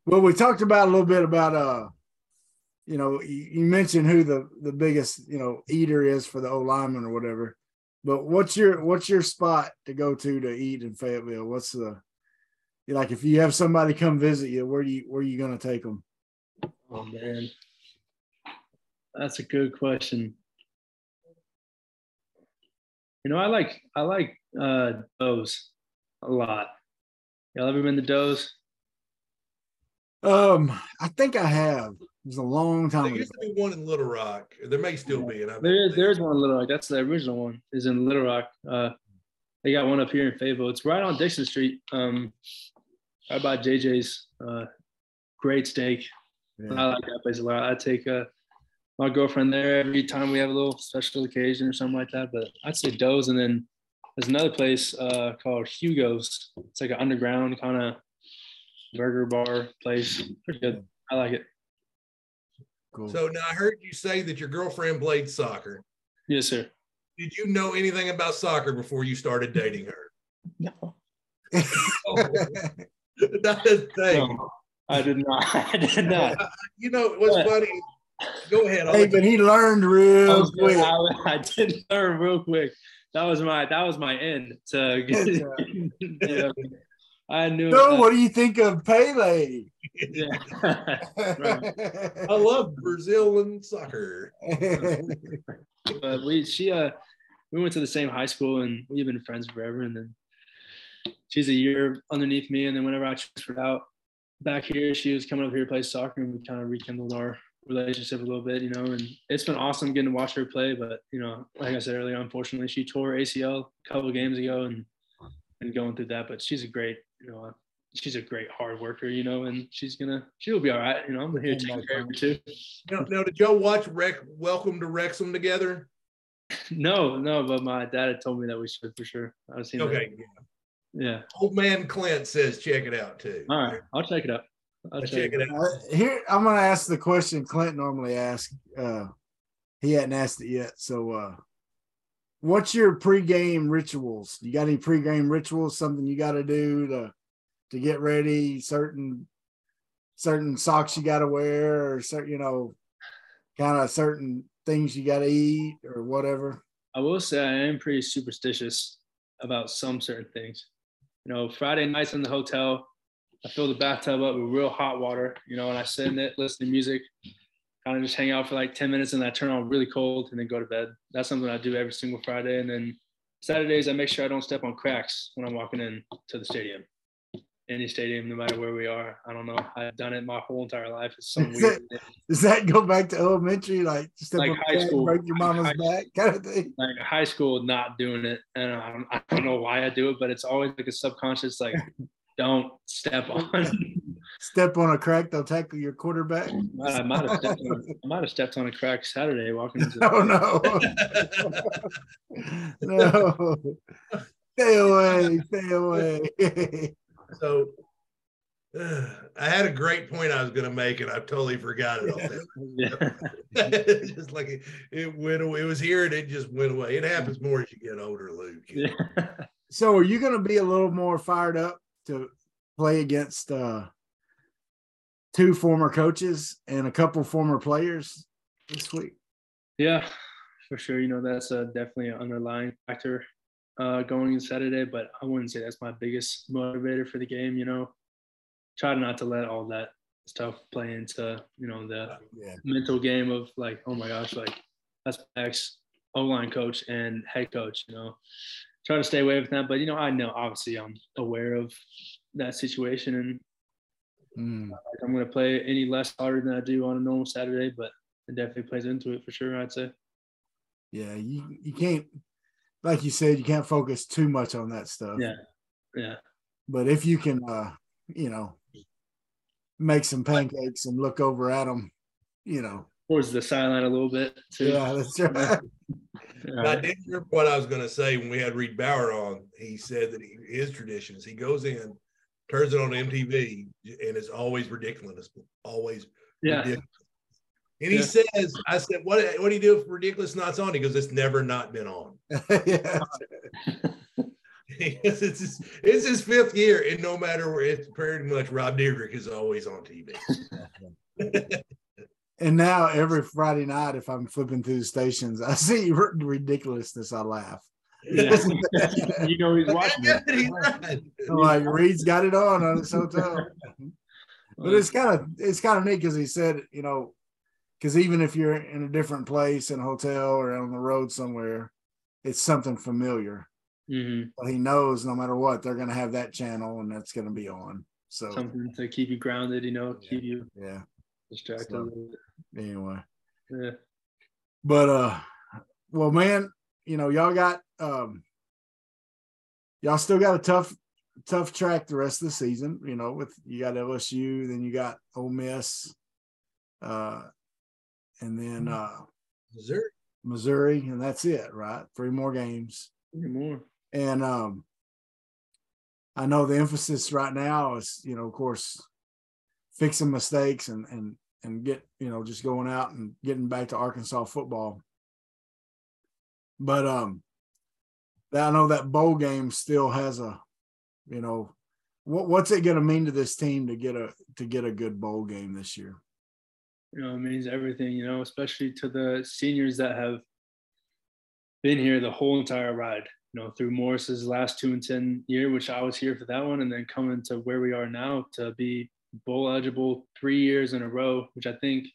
Well, we talked about a little bit about uh, you know, you, you mentioned who the the biggest you know eater is for the O lineman or whatever. But what's your what's your spot to go to to eat in Fayetteville? What's the like if you have somebody come visit you, where do you where are you gonna take them? Oh man, that's a good question. You know, I like I like uh Doe's a lot. Y'all ever been to Doe's? Um, I think I have. It was a long time There ago. used to be one in Little Rock. There may still be. And There is there's one in Little Rock. That's the original one. Is in Little Rock. Uh, they got one up here in Fayetteville. It's right on Dickson Street. Um, right by JJ's. Uh, great steak. I like that place a lot. I take uh, my girlfriend there every time we have a little special occasion or something like that. But I'd say Doe's, and then there's another place uh, called Hugo's. It's like an underground kind of burger bar place. Pretty good. I like it. Cool. So now I heard you say that your girlfriend played soccer. Yes, sir. Did you know anything about soccer before you started dating her? No, That's the thing. no, I did not. I did not. You know what's What? funny? Go ahead. I'll hey, but you- he learned real was, quick. I, I did learn real quick. That was my that was my end to get. yeah, I knew. So, what do you think of Pele? yeah. Right. I love Brazilian soccer. but we she uh we went to the same high school and we've been friends forever. And then she's a year underneath me. And then whenever I transferred out back here, she was coming up here to play soccer and we kind of rekindled our relationship a little bit, you know, and it's been awesome getting to watch her play. But, you know, like I said earlier, unfortunately, she tore ACL a couple games ago and, and going through that. But she's a great, you know, she's a great hard worker, you know, and she's gonna she'll be all right. You know, I'm here oh to take care of her too. Now, now, did y'all watch Rec Welcome to Wrexham together? No, no, but my dad had told me that we should for sure. I've seen Okay. that. Yeah. Old man Clint says check it out too. All right. I'll check it out. I'll Check check it it out. Uh, here, I'm going to ask the question Clint normally asks. Uh, he hadn't asked it yet. So, uh, what's your pregame rituals? You got any pregame rituals? Something you got to do to to get ready? Certain certain socks you got to wear, or certain you know, kind of certain things you got to eat, or whatever. I will say I am pretty superstitious about some certain things. You know, Friday nights in the hotel, I fill the bathtub up with real hot water, you know, and I sit in it, listen to music, kind of just hang out for like 10 minutes and I turn on really cold and then go to bed. That's something I do every single Friday. And then Saturdays, I make sure I don't step on cracks when I'm walking in to the stadium. Any stadium, no matter where we are. I don't know. I've done it my whole entire life. It's some weird. Does that go back to elementary, like step Like on high school. break your mama's High- back, kind of thing? like high school not doing it and I don't, I don't know why I do it but it's always like a subconscious like don't step on Step on a crack, they'll tackle your quarterback. I might have stepped on, I might have stepped on a crack Saturday walking into The- Oh no. no. Stay away. Stay away. So uh, I had a great point I was going to make, and I totally forgot it. All yeah. just like it, it went away. It was here and it just went away. It happens more as you get older, Luke. yeah. so are you gonna be a little more fired up to play against uh two former coaches and a couple former players this week? Yeah, for sure. You know, that's uh, definitely an underlying factor uh, going in Saturday, but I wouldn't say that's my biggest motivator for the game. You know, try not to let all that stuff play into, you know, the Yeah. mental game of like, oh my gosh, like that's my ex O line coach and head coach, you know, try to stay away from that. But, you know, I know obviously I'm aware of that situation and Mm. I'm going to play any less harder than I do on a normal Saturday, but it definitely plays into it for sure, I'd say. Yeah, you, you can't like you said, you can't focus too much on that stuff. Yeah. Yeah. But if you can uh, you know, make some pancakes and look over at them, you know. Towards the sideline a little bit too. Yeah, that's right. And I did remember what I was going to say when we had Reid Bauer on. He said that he, his tradition is he goes in, turns it on MTV, and it's always ridiculous. Always Yeah. ridiculous. And he Yeah. says, I said, what, what do you do if ridiculous not's on? He goes, it's never not been on. yeah. it's, his, it's his fifth year, and no matter where, it's pretty much Rob Dyrdek is always on TV. And now every Friday night, if I'm flipping through the stations, I see r- ridiculousness. I laugh. Yeah. you know he's watching Yeah, it. he's. I'm like Reid's got it on on his hotel. But it's kind of it's kind of neat because he said, you know, because even if you're in a different place in a hotel or on the road somewhere, it's something familiar. Mhm. But he knows no matter what, they're going to have that channel and that's going to be on. So something to keep you grounded, you know, keep you yeah. distracted So- a little bit. Anyway, Yeah. but uh, well, man, you know, y'all got um, y'all still got a tough tough track the rest of the season. You know, with you got LSU, then you got Ole Miss, uh, and then uh, Missouri. Missouri, and that's it, right? Three more games. Three more. And um, I know the emphasis right now is, you know, of course, fixing mistakes and and and get, you know, just going out and getting back to Arkansas football. But um, I know that bowl game still has a, you know, what what's it going to mean to this team to get a to get a good bowl game this year? You know, it means everything, you know, especially to the seniors that have been here the whole entire ride, you know, through Morris's last two and 10 year, which I was here for that one. And then coming to where we are now to be bowl eligible three years in a row, which I think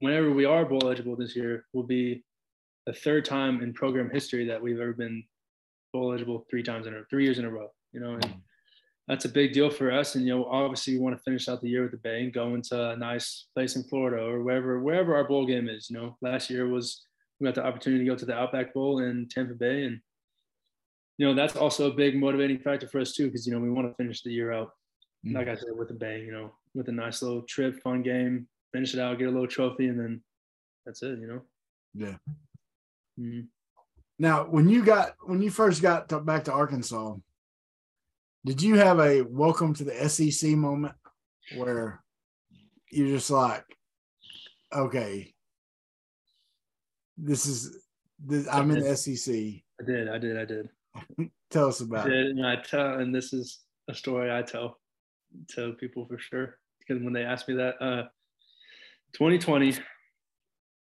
whenever we are bowl eligible this year will be the third time in program history that we've ever been bowl eligible three times in a three years in a row. You know, and that's a big deal for us. And you know, obviously, we want to finish out the year with the bang, go into a nice place in Florida or wherever wherever our bowl game is. You know, last year was we got the opportunity to go to the Outback Bowl in Tampa Bay, and you know that's also a big motivating factor for us too, because you know we want to finish the year out, mm-hmm. like I said, with a bang. You know, with a nice little trip, fun game, finish it out, get a little trophy, and then that's it. You know. Yeah. Mm-hmm. Now, when you got when you first got to, back to Arkansas, did you have a welcome to the SEC moment where you're just like, okay, this is this, I'm in the SEC. I did, I did, I did. tell us about I did, it. And I tell, and this is a story I tell tell people for sure because when they asked me that, uh, 2020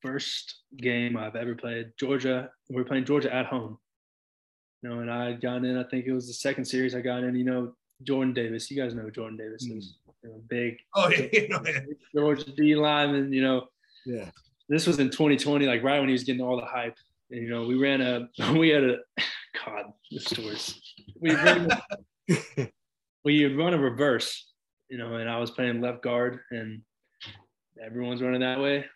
first game I've ever played. Georgia, we are playing Georgia at home. You know, and I got in. I think it was the second series I got in. You know, Jordan Davis. You guys know Jordan Davis is you know, big. Oh yeah, you know, Georgia D lineman. You know, yeah. This was in 2020, like right when he was getting all the hype. And you know, we ran a, we had a, God, the stories. We ran, we run a reverse. You know, and I was playing left guard, and everyone's running that way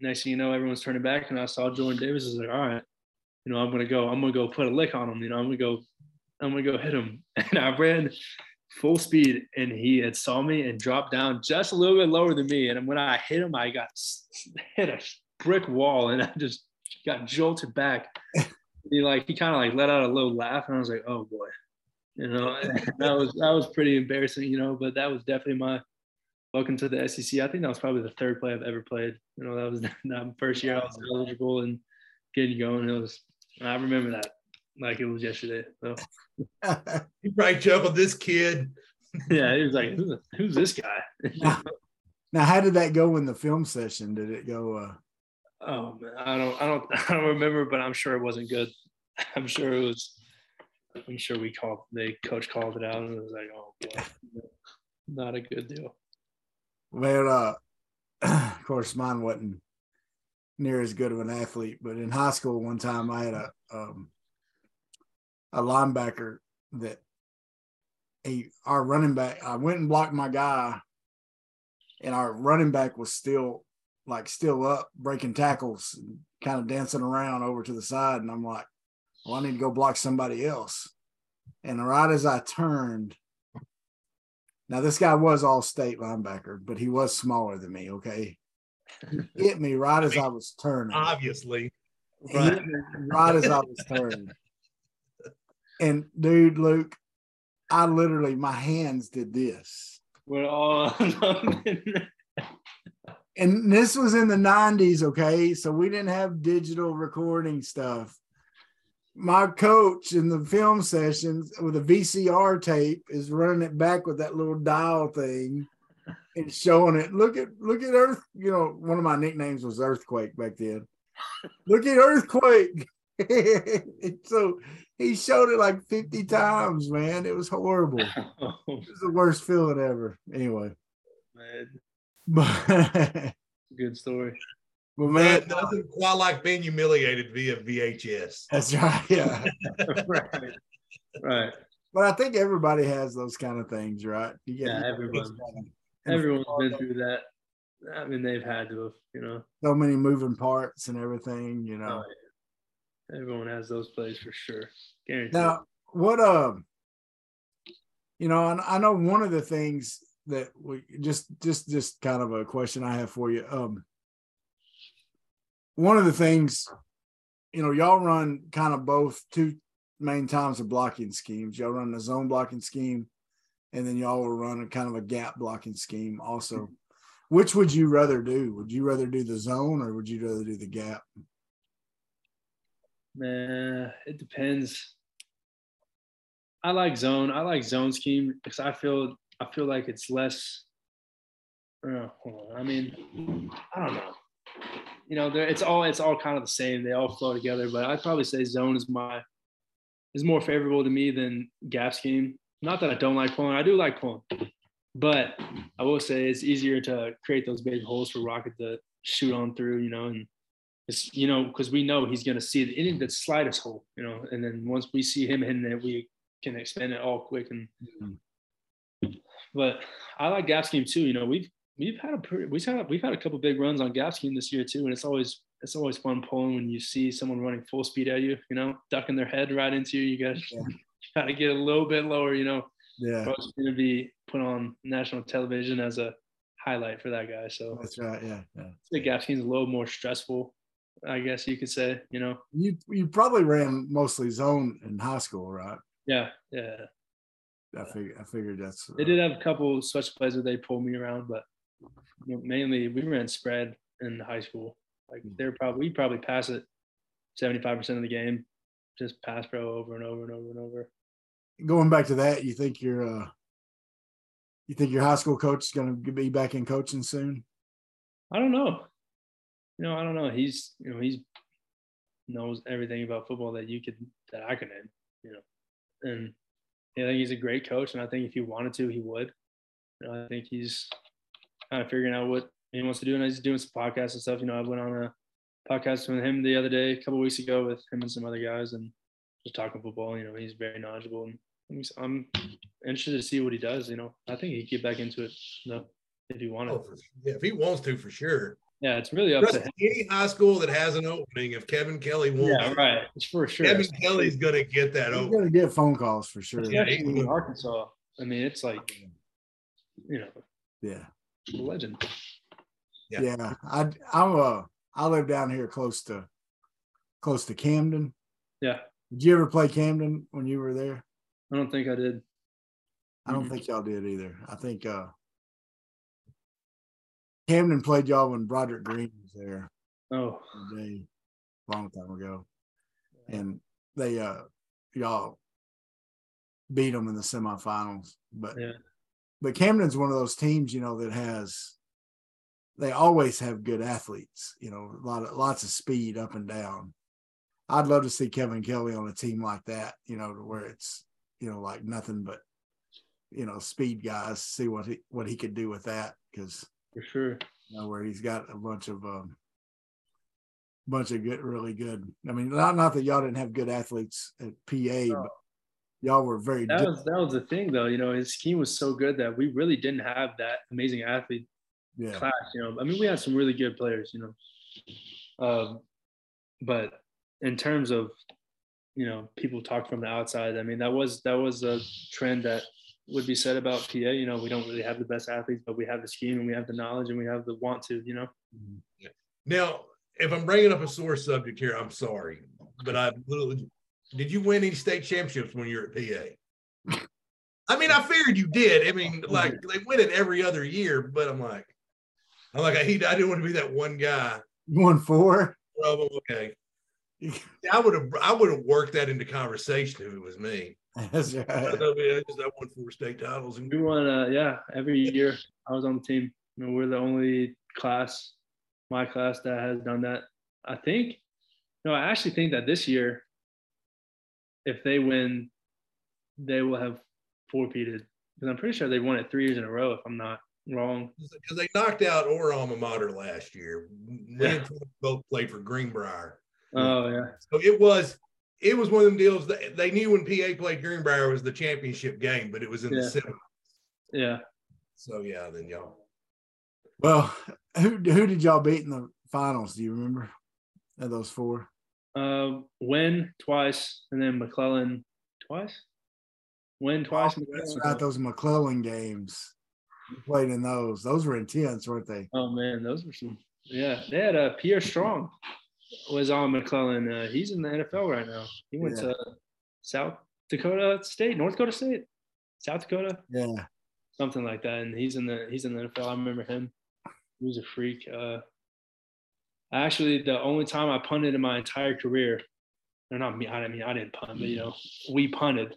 next thing you know, everyone's turning back, and I saw Jordan Davis. I was like, all right, you know, I'm gonna go. I'm gonna go put a lick on him. You know, I'm gonna go. I'm gonna go hit him. And I ran full speed, and he had saw me and dropped down just a little bit lower than me. And when I hit him, I got hit a brick wall, and I just got jolted back. he like he kind of like let out a little laugh, and I was like, oh boy, you know, that was that was pretty embarrassing, you know. But that was definitely my welcome to the SEC. I think that was probably the third play I've ever played. You know, that was that first year I was eligible and getting going. It was I remember that like it was yesterday. So you probably chuckled this kid. yeah, he was like, who's, who's this guy? now, now, how did that go in the film session? Did it go? Uh... Oh man, I don't, I don't, I don't remember, but I'm sure it wasn't good. I'm sure it was. I'm sure we called. the coach called it out, and it was like, oh boy, not a good deal. Well, uh, of course, mine wasn't near as good of an athlete, but in high school, one time I had a um, a linebacker that he our running back. I went and blocked my guy, and our running back was still like still up, breaking tackles, and kind of dancing around over to the side, and I'm like, "Well, I need to go block somebody else." And right as I turned, now this guy was all state linebacker, but he was smaller than me. Okay, he hit me right as I was turning. Obviously, right, right as I was turning. And dude, Luke, I literally my hands did this. We're all. and this was in the 90s, okay? So we didn't have digital recording stuff my coach in the film sessions with a VCR tape is running it back with that little dial thing and showing it. Look at look at Earth. You know, one of my nicknames was Earthquake back then. Look at Earthquake. so he showed it like 50 times, man. It was horrible. it was the worst feeling ever. Anyway. Man. But good story. Well, man, nothing quite like being humiliated via VHS. That's right. Yeah. right. Right. But I think everybody has those kind of things, right? yeah, everyone. Everyone's been through that. I mean, they've had to have, you know. So many moving parts and everything, you know. Oh, yeah. Everyone has those plays for sure. Guaranteed. Now, what um, you know, I know one of the things that we just just just kind of a question I have for you. Um, one of the things, you know, y'all run kind of both two main times of blocking schemes. Y'all run the zone blocking scheme, and then y'all will run a kind of a gap blocking scheme also. Which would you rather do? Would you rather do the zone or would you rather do the gap? Man, it depends. I like zone. I like zone scheme because I feel I feel like it's less. Uh, I mean, I don't know you know, it's all it's all kind of the same. They all flow together. But I'd probably say zone is my is more favorable to me than gap scheme. Not that I don't like pulling. I do like pulling, but I will say it's easier to create those big holes for Rocket to shoot on through. You know, and it's you know because we know he's going to see it in the slightest hole, you know, and then once we see him hitting it, we can expand it all quick and. Mm-hmm. But I like gap scheme too. You know, we've we've had a pretty, we've had we've had a couple big runs on gap scheme this year too, and it's always it's always fun pulling when you see someone running full speed at you. You know, ducking their head right into you. You guys Yeah. got to get a little bit lower. You know, Yeah, it's going to be put on national television as a highlight for that guy. So that's right. Yeah, yeah. the gap scheme's a little more stressful, I guess you could say. You know, You you probably ran mostly zone in high school, right? yeah, yeah. I figured I figured that's They did have a couple switch plays where they pulled me around, but you know, mainly we ran spread in high school. Like they're probably we probably pass it seventy five percent of the game, just pass pro over and over and over and over. going back to that. You think your uh, you think your high school coach is going to be back in coaching soon? I don't know. You know, I don't know. He's you know he's knows everything about football that you could that I could name. You know, and yeah, I think he's a great coach, and I think if he wanted to, he would. You know, I think he's kind of figuring out what he wants to do, and he's doing some podcasts and stuff. You know, I went on a podcast with him the other day, a couple weeks ago, with him and some other guys, and just talking football. You know, he's very knowledgeable, and I'm- I'm interested to see what he does. You know, I think he'd get back into it, you know, if he wanted. Oh, yeah, if he wants to, for sure. Yeah, it's really up Trust to him. any high school that has an opening, if Kevin Kelley wants, Yeah, right. It's for sure. Kevin Kelley's gonna get that You're going to get phone calls for sure. Yeah. Especially in Arkansas. I mean, it's like, you know, Yeah, a legend. Yeah. yeah. I I'm uh I live down here close to close to Camden. Yeah. Did you ever play Camden when you were there? I don't think I did. I don't Mhm. think y'all did either. I think uh Camden played y'all when Broderick Green was there Oh, a day, long time ago, and they uh y'all beat them in the semifinals. But Yeah. But Camden's one of those teams, you know, that has they always have good athletes. You know, a lot of lots of speed up and down. I'd love to see Kevin Kelley on a team like that. You know, where it's you know like nothing but you know speed guys. See what he what he could do with that because for sure. you know, where he's got a bunch of um bunch of good really good i mean not not that y'all didn't have good athletes at pa but y'all were very That good. was that was the thing though. You know, his scheme was so good that we really didn't have that amazing athlete yeah class. You know, I mean, we had some really good players. You know, um, but in terms of you know people talk from the outside. I mean, that was that was a trend that would be said about PA. You know, we don't really have the best athletes, but we have the scheme and we have the knowledge and we have the want to. You know. Now, if I'm bringing up a sore subject here, I'm sorry, but I literally did you win any state championships when you were at PA? I mean, I figured you did. I mean, like they win it every other year, but I'm like, I'm like, I, he, I didn't want to be that one guy. you won four Oh, okay. I would have, I would have worked that into conversation if it was me. That's I, mean, I just I won four state titles and We won, uh, yeah, every year I was on the team. You know, we're the only class, my class, that has done that. I think, no, I actually think that this year, if they win, they will have four-peated because I'm pretty sure they won it three years in a row. If I'm not wrong. because they knocked out our alma mater last year. Me Yeah. and both played for Greenbrier. Oh yeah, So it was it was one of them deals that they knew when PA played Greenbrier was the championship game, but it was in Yeah. the seventh. yeah. So yeah, then y'all. well who who did y'all beat in the finals do you remember of those four Uh, win twice and then McClellan twice. Wynne twice. Oh, that's right those mcclellan games you played in those those were intense weren't they Oh man, those were some. Yeah, they had uh, Pierre Strong was on McClellan. Uh, he's in the NFL right now. He went Yeah. to South Dakota State, North Dakota State, South Dakota, yeah something like that. And he's in the he's in the NFL. I remember him. He was a freak. Uh, actually, the only time I punted in my entire career, or not me, I mean I didn't punt, but you know, we punted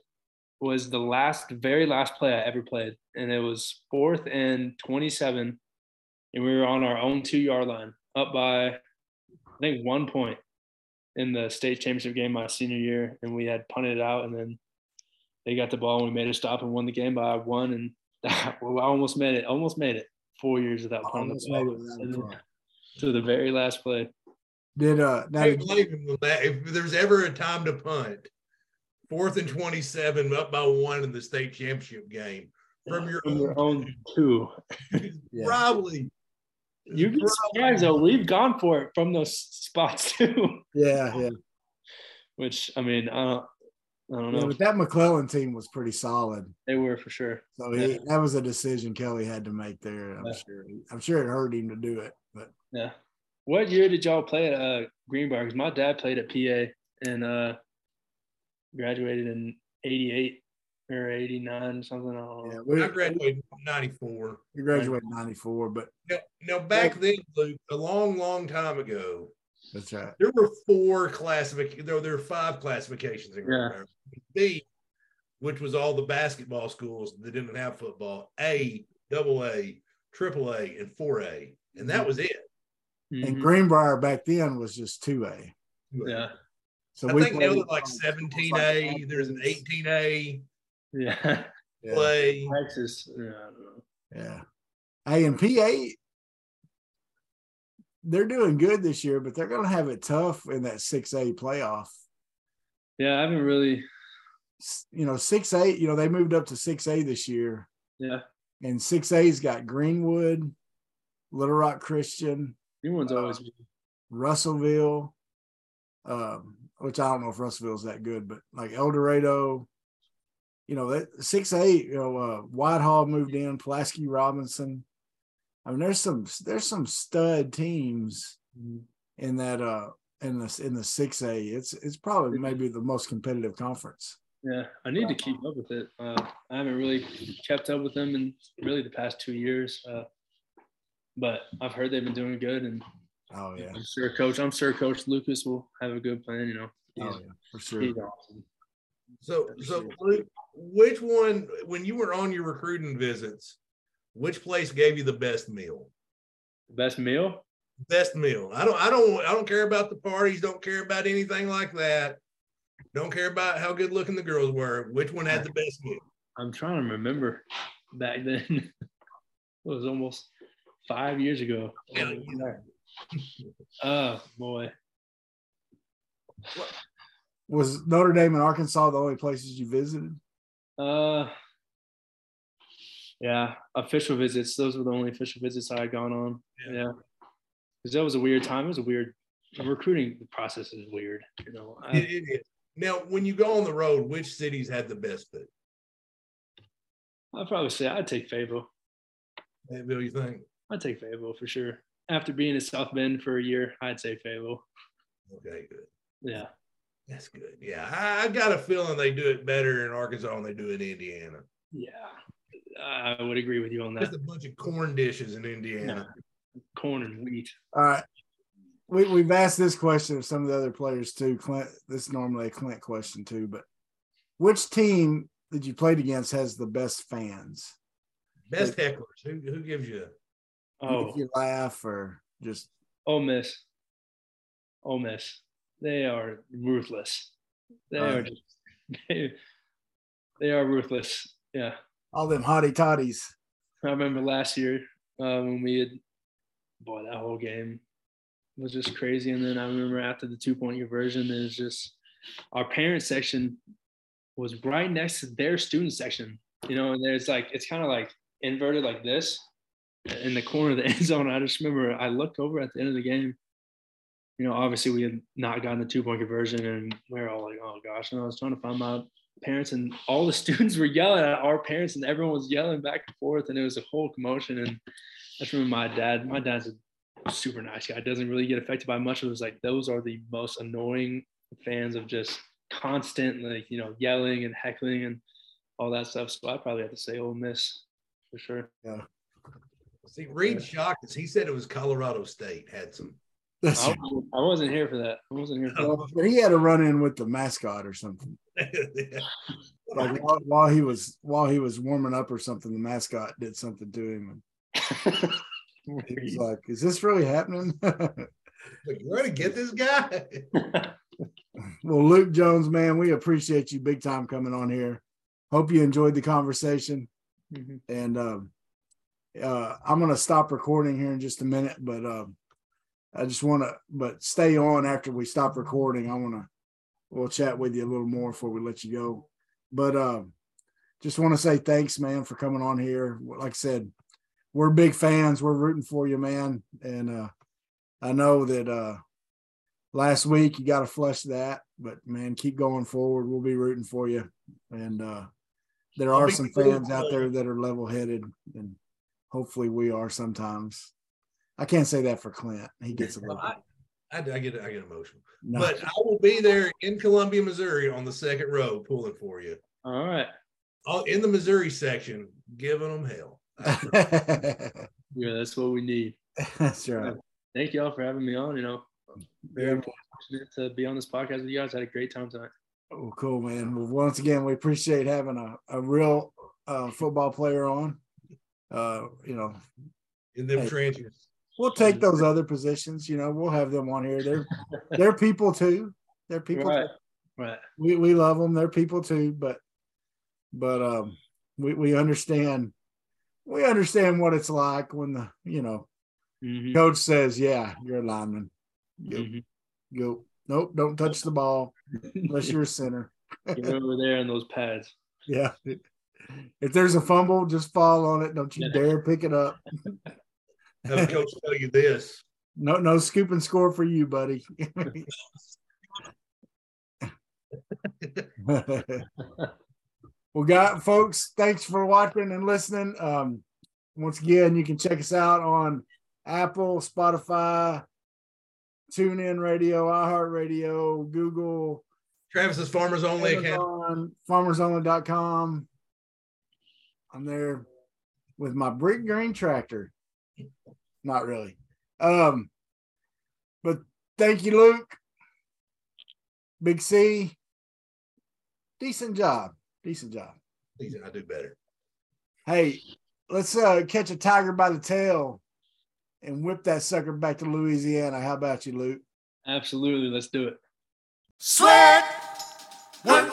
was the last, very last play I ever played, and it was fourth and twenty-seven, and we were on our own two-yard line, up by I think one point in the state championship game my senior year, and we had punted it out, and then they got the ball, and we made a stop and won the game by one, and I almost made it, almost made it. Four years without punting the ball to the very last play. Did uh now I did, blame him on that. If there's ever a time to punt, fourth and 27 up by one in the state championship game from your From own, your own two. Yeah. probably You'd be surprised though. We've gone for it from those spots too. yeah, yeah. Which I mean, I don't, I don't Yeah, know. but that McClellan team was pretty solid. they were for sure. So he, Yeah. that was a decision Kelley had to make there. I'm Yeah. sure. I'm sure it hurt him to do it, but Yeah. What year did y'all play at uh, Greenbrier? Because my dad played at PA and uh, graduated in '88 or '89 something. I don't yeah, we, I graduated in 94. You graduated '94, but Now, now back then, Luke, a long, long time ago, that's right. there were four classifications. There, there were five classifications in Yeah. B, which was all the basketball schools that didn't have football. A, double A, triple A, and four A, and that was it. And Mhm. Greenbrier back then was just two A. Yeah. So I we think now played they're like 17A. There's an 18A Yeah. Yeah. play. Texas. Yeah. I don't know. Yeah. Hey, and PA, they're doing good this year, but they're going to have it tough in that 6A playoff. Yeah. I haven't really. You know, 6A, you know, they moved up to 6A this year, Yeah. and 6A's got Greenwood, Little Rock Christian, New one's always. Russellville, um, which I don't know if Russellville's that good, but like El Dorado, you know, that six eight, you know, uh, Whitehall moved in, Pulaski Robinson. I mean, there's some there's some stud teams in that uh in the in the 6A. It's it's probably maybe the most competitive conference. Yeah. I need to keep up with it. Uh, I haven't really kept up with them in really the past two years. Uh, but I've heard they've been doing good, and Oh yeah. I'm sure Coach. I'm sure Coach Lucas will have a good plan. You know. Oh, he's, Oh yeah, for sure. he's awesome. So, so Luke, which one, when you were on your recruiting visits, which place gave you the best meal? Best meal? Best meal. I don't, I don't, I don't care about the parties. Don't care about anything like that. Don't care about how good looking the girls were. Which one had the best meal? I'm trying to remember back then. it was almost five years ago. Hell. Oh boy. Was Notre Dame and Arkansas the only places you visited? Uh yeah, official visits. Those were the only official visits I had gone on. Yeah. Yeah. Because that was a weird time. It was a weird recruiting process is weird. You know, It- I, it is. Now, when you go on the road, which cities had the best food? I'd probably say I'd take Fayetteville. Hey, Bill, you think? I'd take Fayetteville for sure. After being in South Bend for a year, I'd say Fayetteville. Okay, good. Yeah. That's good. Yeah, I, I got a feeling they do it better in Arkansas than they do in Indiana. Yeah. I would agree with you on that. Just a bunch of corn dishes in Indiana. Corn and wheat. All right. We, we've asked this question of some of the other players too. Clint, this is normally a Clint question too, but which team that you played against has the best fans? Best hecklers. Who, who gives you? Oh, Make you laugh or just Ole Miss. Ole Miss. They are ruthless. They are just, they, they are ruthless. Yeah. all them hotty toddies. I remember last year uh, when we had, boy, that whole game was just crazy. And then I remember after the two point conversion, it was just our parent section was right next to their student section, you know, and there's like, it's kind of like inverted like this in the corner of the end zone. I just remember I looked over at the end of the game. You know, obviously we had not gotten the two point conversion, and we are all like, "Oh gosh!" And I was trying to find my parents, and all the students were yelling at our parents, and everyone was yelling back and forth, and it was a whole commotion. And I just remember my dad. My dad's a super nice guy. Doesn't really get affected by much. It was like those are the most annoying fans of just constant, like you know, yelling and heckling and all that stuff. So I probably have to say Ole Miss for sure. See, Reid shocked us. He said it was Colorado State had some. That's I, I wasn't here for that. I wasn't here for that. But he had a run in with the mascot or something. Like while, while he was while he was warming up or something, the mascot did something to him, and he was like, "Is this really happening?" Like, you ready to get this guy? well, Luke Jones, man, we appreciate you big time coming on here. Hope you enjoyed the conversation, Mhm. and um, uh, I'm gonna stop recording here in just a minute, but um, I just want to, but stay on after we stop recording. I want to, we'll chat with you a little more before we let you go. But um, just want to say thanks, man, for coming on here. Like I said, we're big fans. We're rooting for you, man. And uh, I know that uh, last week you got to flush that, but man, keep going forward. We'll be rooting for you. And uh, there are some fans out there that are level headed, and hopefully we are sometimes. I can't say that for Clint. He gets a little. I, I, I get I get emotional, no. but I will be there in Columbia, Missouri, on the second row, pulling for you. All right. All in the Missouri section, giving them hell. yeah, that's what we need. That's right. Thank y'all for having me on. You know, very fortunate to be on this podcast with you guys. I had a great time tonight. Oh, cool, man. Well, once again, we appreciate having a, a real uh, football player on. Uh, you know, in them hey, trenches we'll take those other positions. You know, we'll have them on here. They're they're people too. They're people. Right. Too. Right. We we love them. They're people too. But but um, we we understand. We understand what it's like when the you know mm-hmm. coach says, "Yeah, you're a lineman. Go, mm-hmm. go. Nope, don't touch the ball unless you're a center. Get over there in those pads. Yeah. If there's a fumble, just fall on it. Don't you yeah. dare pick it up. Have coach tell you this. No, no scoop and score for you, buddy. well, got folks, thanks for watching and listening. Um, once again, you can check us out on Apple, Spotify, TuneIn Radio, iHeartRadio, Google. Travis's Farmers Only account. FarmersOnly.com. I'm there with my brick green tractor. Not really. Um, but thank you, Luke. Big C. Decent job. Decent job. Decent. I do better. Hey, let's uh catch a tiger by the tail and whip that sucker back to Louisiana. How about you, Luke? Absolutely. Let's do it. Sweat, work,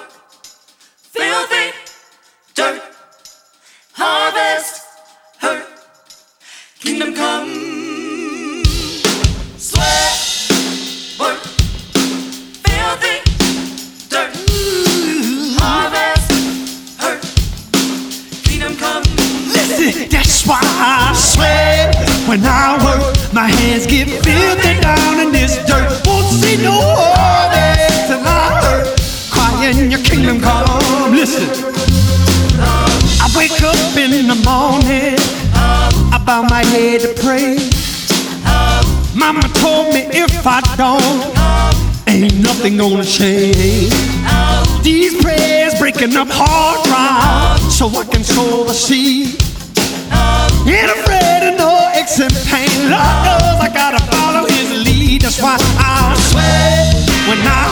ain't gonna. These prayers breaking up hard drive so I can sow the seed. Ain't afraid of no and pain. Lord knows I gotta follow his lead. That's why I swear when I